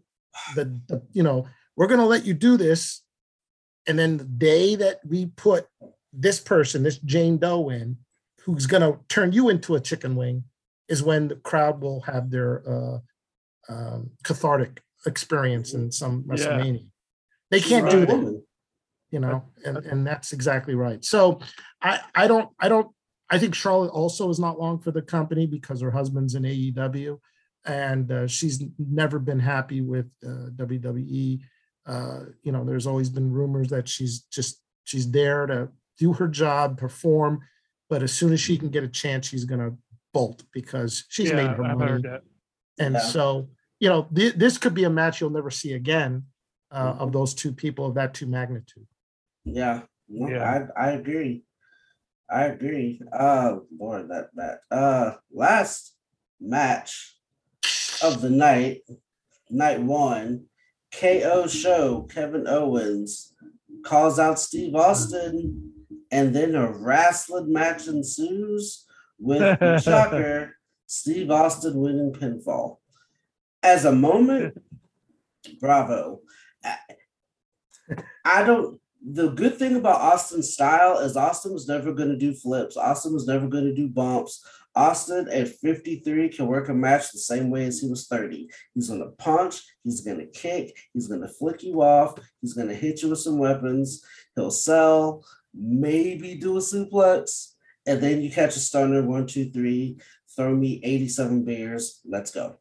the, the, you know, we're gonna let you do this. And then the day that we put this person, this Jane Doe in, who's gonna turn you into a chicken wing, is when the crowd will have their uh um, cathartic experience in some Yeah. WrestleMania. They can't a do right that you know and and that's exactly right so i i don't i don't i think charlotte also is not long for the company because her husband's in aew and uh, she's never been happy with uh, wwe uh, you know there's always been rumors that she's just she's there to do her job perform but as soon as she can get a chance she's going to bolt because she's made her I've money heard that. and Yeah. so, you know, thi- this could be a match you'll never see again uh, Mm-hmm. of those two people of that two magnitude. Yeah, no, Yeah. I I agree. I agree. Uh, Lord, that that uh last match of the night, night one, KO show. Kevin Owens calls out Steve Austin, and then a wrestling match ensues with the shocker Steve Austin winning pinfall. As a moment, bravo. I- I don't. The good thing about Austin's style is Austin was never going to do flips. Austin was never going to do bumps. Austin at 53 can work a match the same way as he was 30. He's going to punch, he's going to kick, he's going to flick you off, he's going to hit you with some weapons, he'll sell, maybe do a suplex, and then you catch a stunner one, two, three, throw me 87 beers, let's go.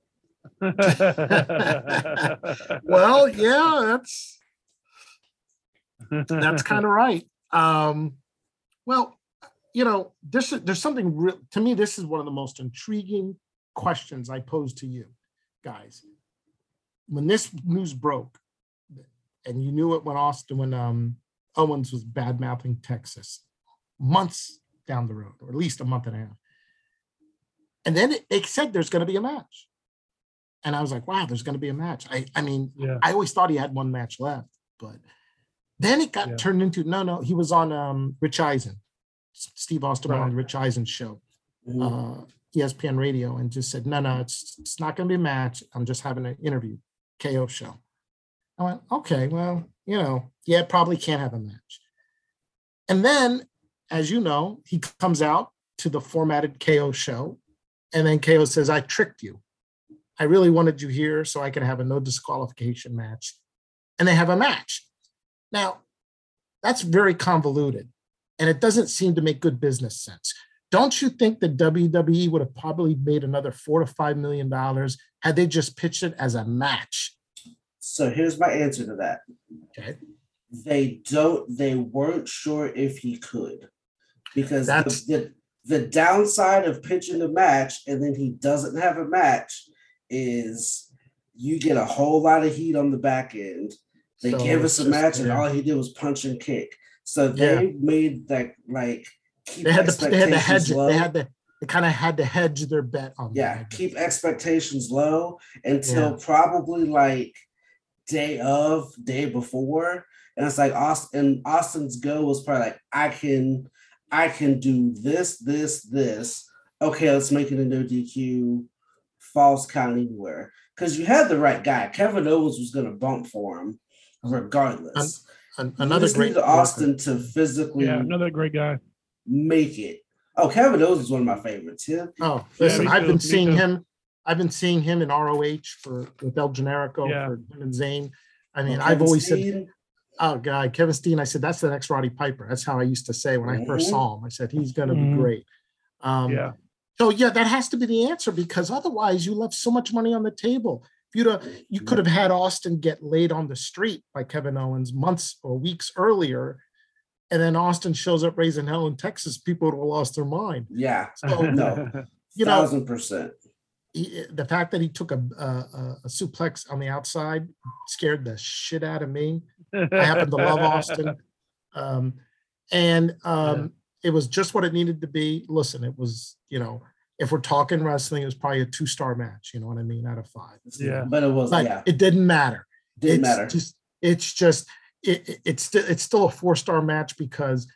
Well, yeah, that's that's kind of right. Um, well, you know, this is there's something real to me. This is one of the most intriguing questions I pose to you guys. When this news broke, and you knew it when Austin, when um, Owens was bad mouthing Texas, months down the road, or at least a month and a half. And then it, it said there's going to be a match. And I was like, wow, there's going to be a match. I, I mean, yeah. I always thought he had one match left, but then it got Yeah. turned into no, no. He was on um, Rich Eisen, Steve Austin went on Rich Eisen's show, uh, ESPN Radio, and just said, no, no, it's it's not going to be a match. I'm just having an interview, KO show. I went, okay, well, you know, yeah, probably can't have a match. And then, as you know, he comes out to the formatted KO show, and then KO says, I tricked you. I really wanted you here so I could have a no disqualification match. And they have a match. Now, that's very convoluted and it doesn't seem to make good business sense. Don't you think the WWE would have probably made another four to five million dollars had they just pitched it as a match? So here's my answer to that. Okay. They don't. They weren't sure if he could, because the, That's- the the downside of pitching a match and then he doesn't have a match is you get a whole lot of heat on the back end. They So gave us a match and all he did was punch and kick. So they made that like keep They had to they had to hedge low. They had to they kind of had to hedge their bet on yeah, that. keep expectations low until Yeah. probably like day of, day before. And it's like Austin and Austin's go was probably like, I can I can do this, this, this. Okay, let's make it a no DQ, false count anywhere. Because you had the right guy. Kevin Owens was gonna bump for him regardless. An- You another just great needed Austin to physically yeah, another great guy. make it. Oh, Kevin Owens is one of my favorites. Him, Oh, listen, me I've too, been seeing too. him. I've been seeing him in ROH for with El Generico Yeah. for him and Zayn. I mean, oh, I've Kevin always said, oh God, Kevin Steen. I said that's the next Roddy Piper. That's how I used to say when I first Mhm. saw him. I said he's going to Mhm. be great. Um, Yeah. So yeah, that has to be the answer because otherwise you left so much money on the table. If you'd have, you could have had Austin get laid on the street by Kevin Owens months or weeks earlier, and then Austin shows up raising hell in Texas. People would have lost their mind. Yeah. So no. you know, thousand percent. He, the fact that he took a, a, a- a suplex on the outside scared the shit out of me. I happen to love Austin. Um, and um, it was just what it needed to be. Listen, it was, you know, if we're talking wrestling, it was probably a two star match, you know what I mean, out of five. Yeah. But it was But yeah. it didn't matter. Didn't it's matter. Just, it's just, it, it- it's still, it's still a four star match because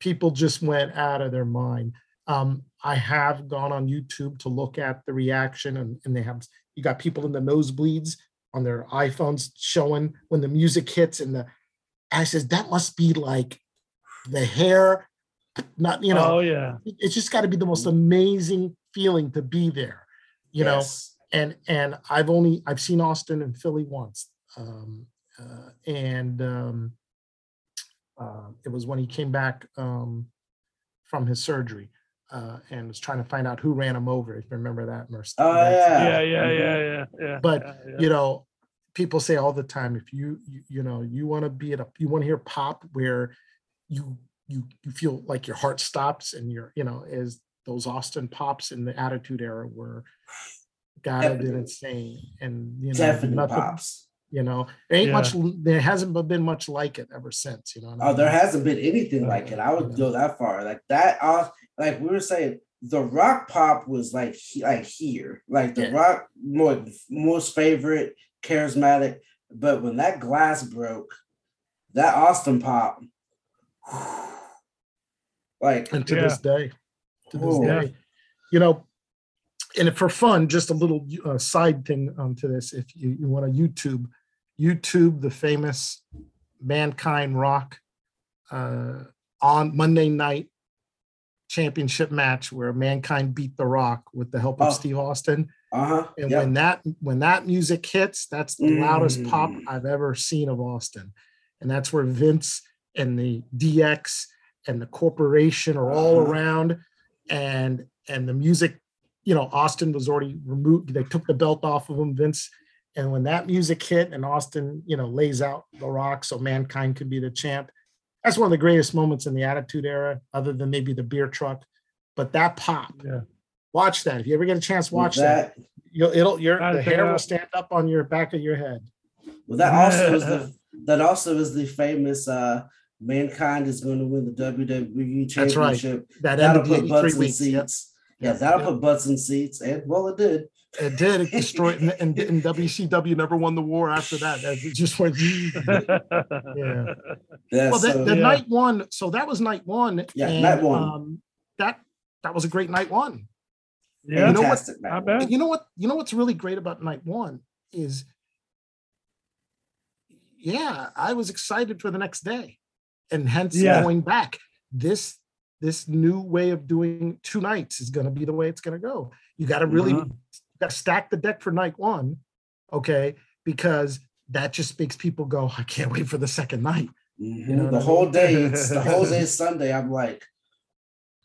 people just went out of their mind. Um, I have gone on YouTube to look at the reaction, and, and they have you got people in the nosebleeds on their iPhones showing when the music hits, and the I says that must be like the hair, not you know, oh yeah. it's just got to be the most amazing feeling to be there, you know. Yes. and and I've only I've seen Austin and Philly once, um, uh, and um, uh, it was when he came back um, from his surgery uh, and was trying to find out who ran him over. If you remember that, Mercy. Oh, Yeah, yeah. yeah, yeah, yeah, yeah. But, yeah, yeah. you know, people say all the time, if you you, you know you want to be at a you want to hear pop where you you you feel like your heart stops and you're you know as those Austin pops in the Attitude Era were gotta been Definitely. insane and you know Definitely nothing pops. you know there ain't Yeah. much there hasn't been much like it ever since you know what I Oh, there hasn't been anything like it. I would go that far. Like that. Uh, like we were saying, the rock pop was like he- like here, like the Yeah. rock more most favorite, charismatic. But when that glass broke, that Austin pop, like and to Yeah. this day to this day you know and if for fun just a little uh, side thing um, to this if you, you want to youtube youtube the famous mankind rock uh, on monday night championship match where mankind beat the rock with the help of Oh. steve austin uh huh. and when that when that music hits that's the loudest pop Mm. i've ever seen of austin and that's where vince and the dx and the corporation are all Uh-huh. around and and the music you know austin was already removed they took the belt off of him vince and when that music hit and austin you know lays out the rock so mankind could be the champ that's one of the greatest moments in the attitude era other than maybe the beer truck but that pop Yeah. watch that if you ever get a chance watch that, that. you'll it'll your the say hair that- will stand up on your back of your head Well, that also is the that also is the famous uh mankind is going to win the WWE championship. That's right. championship. that That'll the put butts 83 in weeks yep. seats. Yeah, that'll Yep. put butts in seats, and well, it did. It did it destroyed and, and, and wcw never won the war after that That it just went yeah Yeah, well the, so- the Yeah. night one so that was night one Yeah, and, night one. um that that was a great night one yeah. you know what- night one. you know what you know what's really great about night one is yeah i was excited for the next day and hence Yeah. going back this this new way of doing two nights is going to be the way it's going to go you got to really Uh-huh. Got stack the deck for night one okay because that just makes people go i can't wait for the second night Mhm. know what the I whole mean? day, it's the whole day Sunday. I'm like,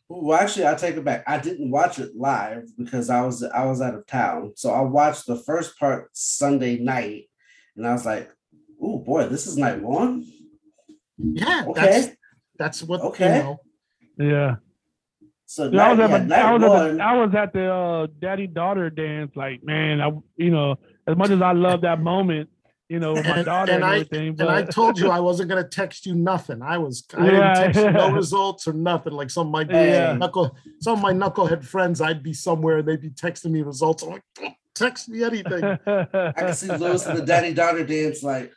well, actually, I take it back. I didn't watch it live because I was I was out of town. So I watched the first part Sunday night, and I was like, ooh, boy, this is night one. yeah Okay. that's that's what Okay. you know Yeah. So Yeah, I was night, at, yeah, the, I, was one. the, I was at the uh, daddy daughter dance. Like, man, I you know, as much as I love that moment, you know, with my And- daughter and and, I- everything. But and I told you I wasn't gonna text you nothing. I was I Yeah. didn't text you no results or nothing. Like some of my Yeah. knuckle, some of my knucklehead friends, I'd be somewhere and they'd be texting me results. I'm like, "Don't text me anything. I can see Luis and the daddy daughter dance. Like,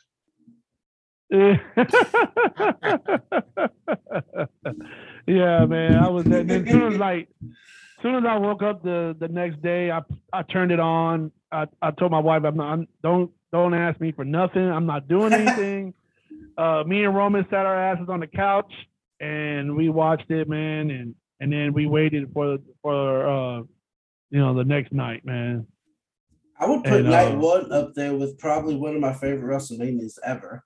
yeah, man. I was at, as soon as like as soon as I woke up the the next day, I I turned it on. I, I told my wife, I'm not I'm, don't don't ask me for nothing. I'm not doing anything. uh, me and Roman sat our asses on the couch and we watched it, man, and and then we waited for for uh you know the next night, man. I would put And, night uh, one up there with probably one of my favorite WrestleManias ever.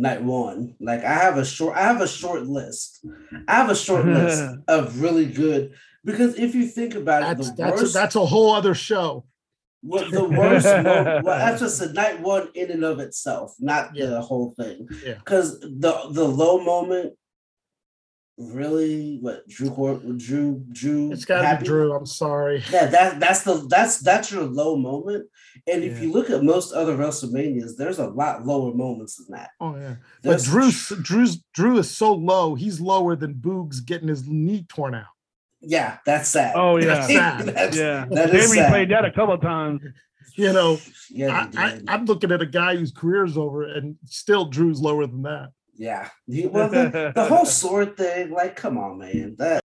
Night one. Like I have a short, I have a short list. I have a short list of really good because if you think about it, the that's a, worst, that's a whole other show. what the worst. mo- well, that's just a night one in and of itself, not Yeah. the whole thing. Yeah. Because the the low moment, really, what Drew Drew Drew It's gotta happy? be Drew. I'm sorry. Yeah, that that's the that's that's your low moment. And if you look at most other WrestleManias, there's a lot lower moments than that. Oh yeah. But There's- Drew's Drew's Drew is so low, he's lower than Boogs getting his knee torn out. yeah, that's sad. Oh yeah, That's sad. That's- yeah. that they is replayed that a couple of times. You know, Yeah, I, I. I'm looking at a guy whose career's over and still Drew's lower than that. Yeah. Well, the, the whole sword thing, like, come on, man. That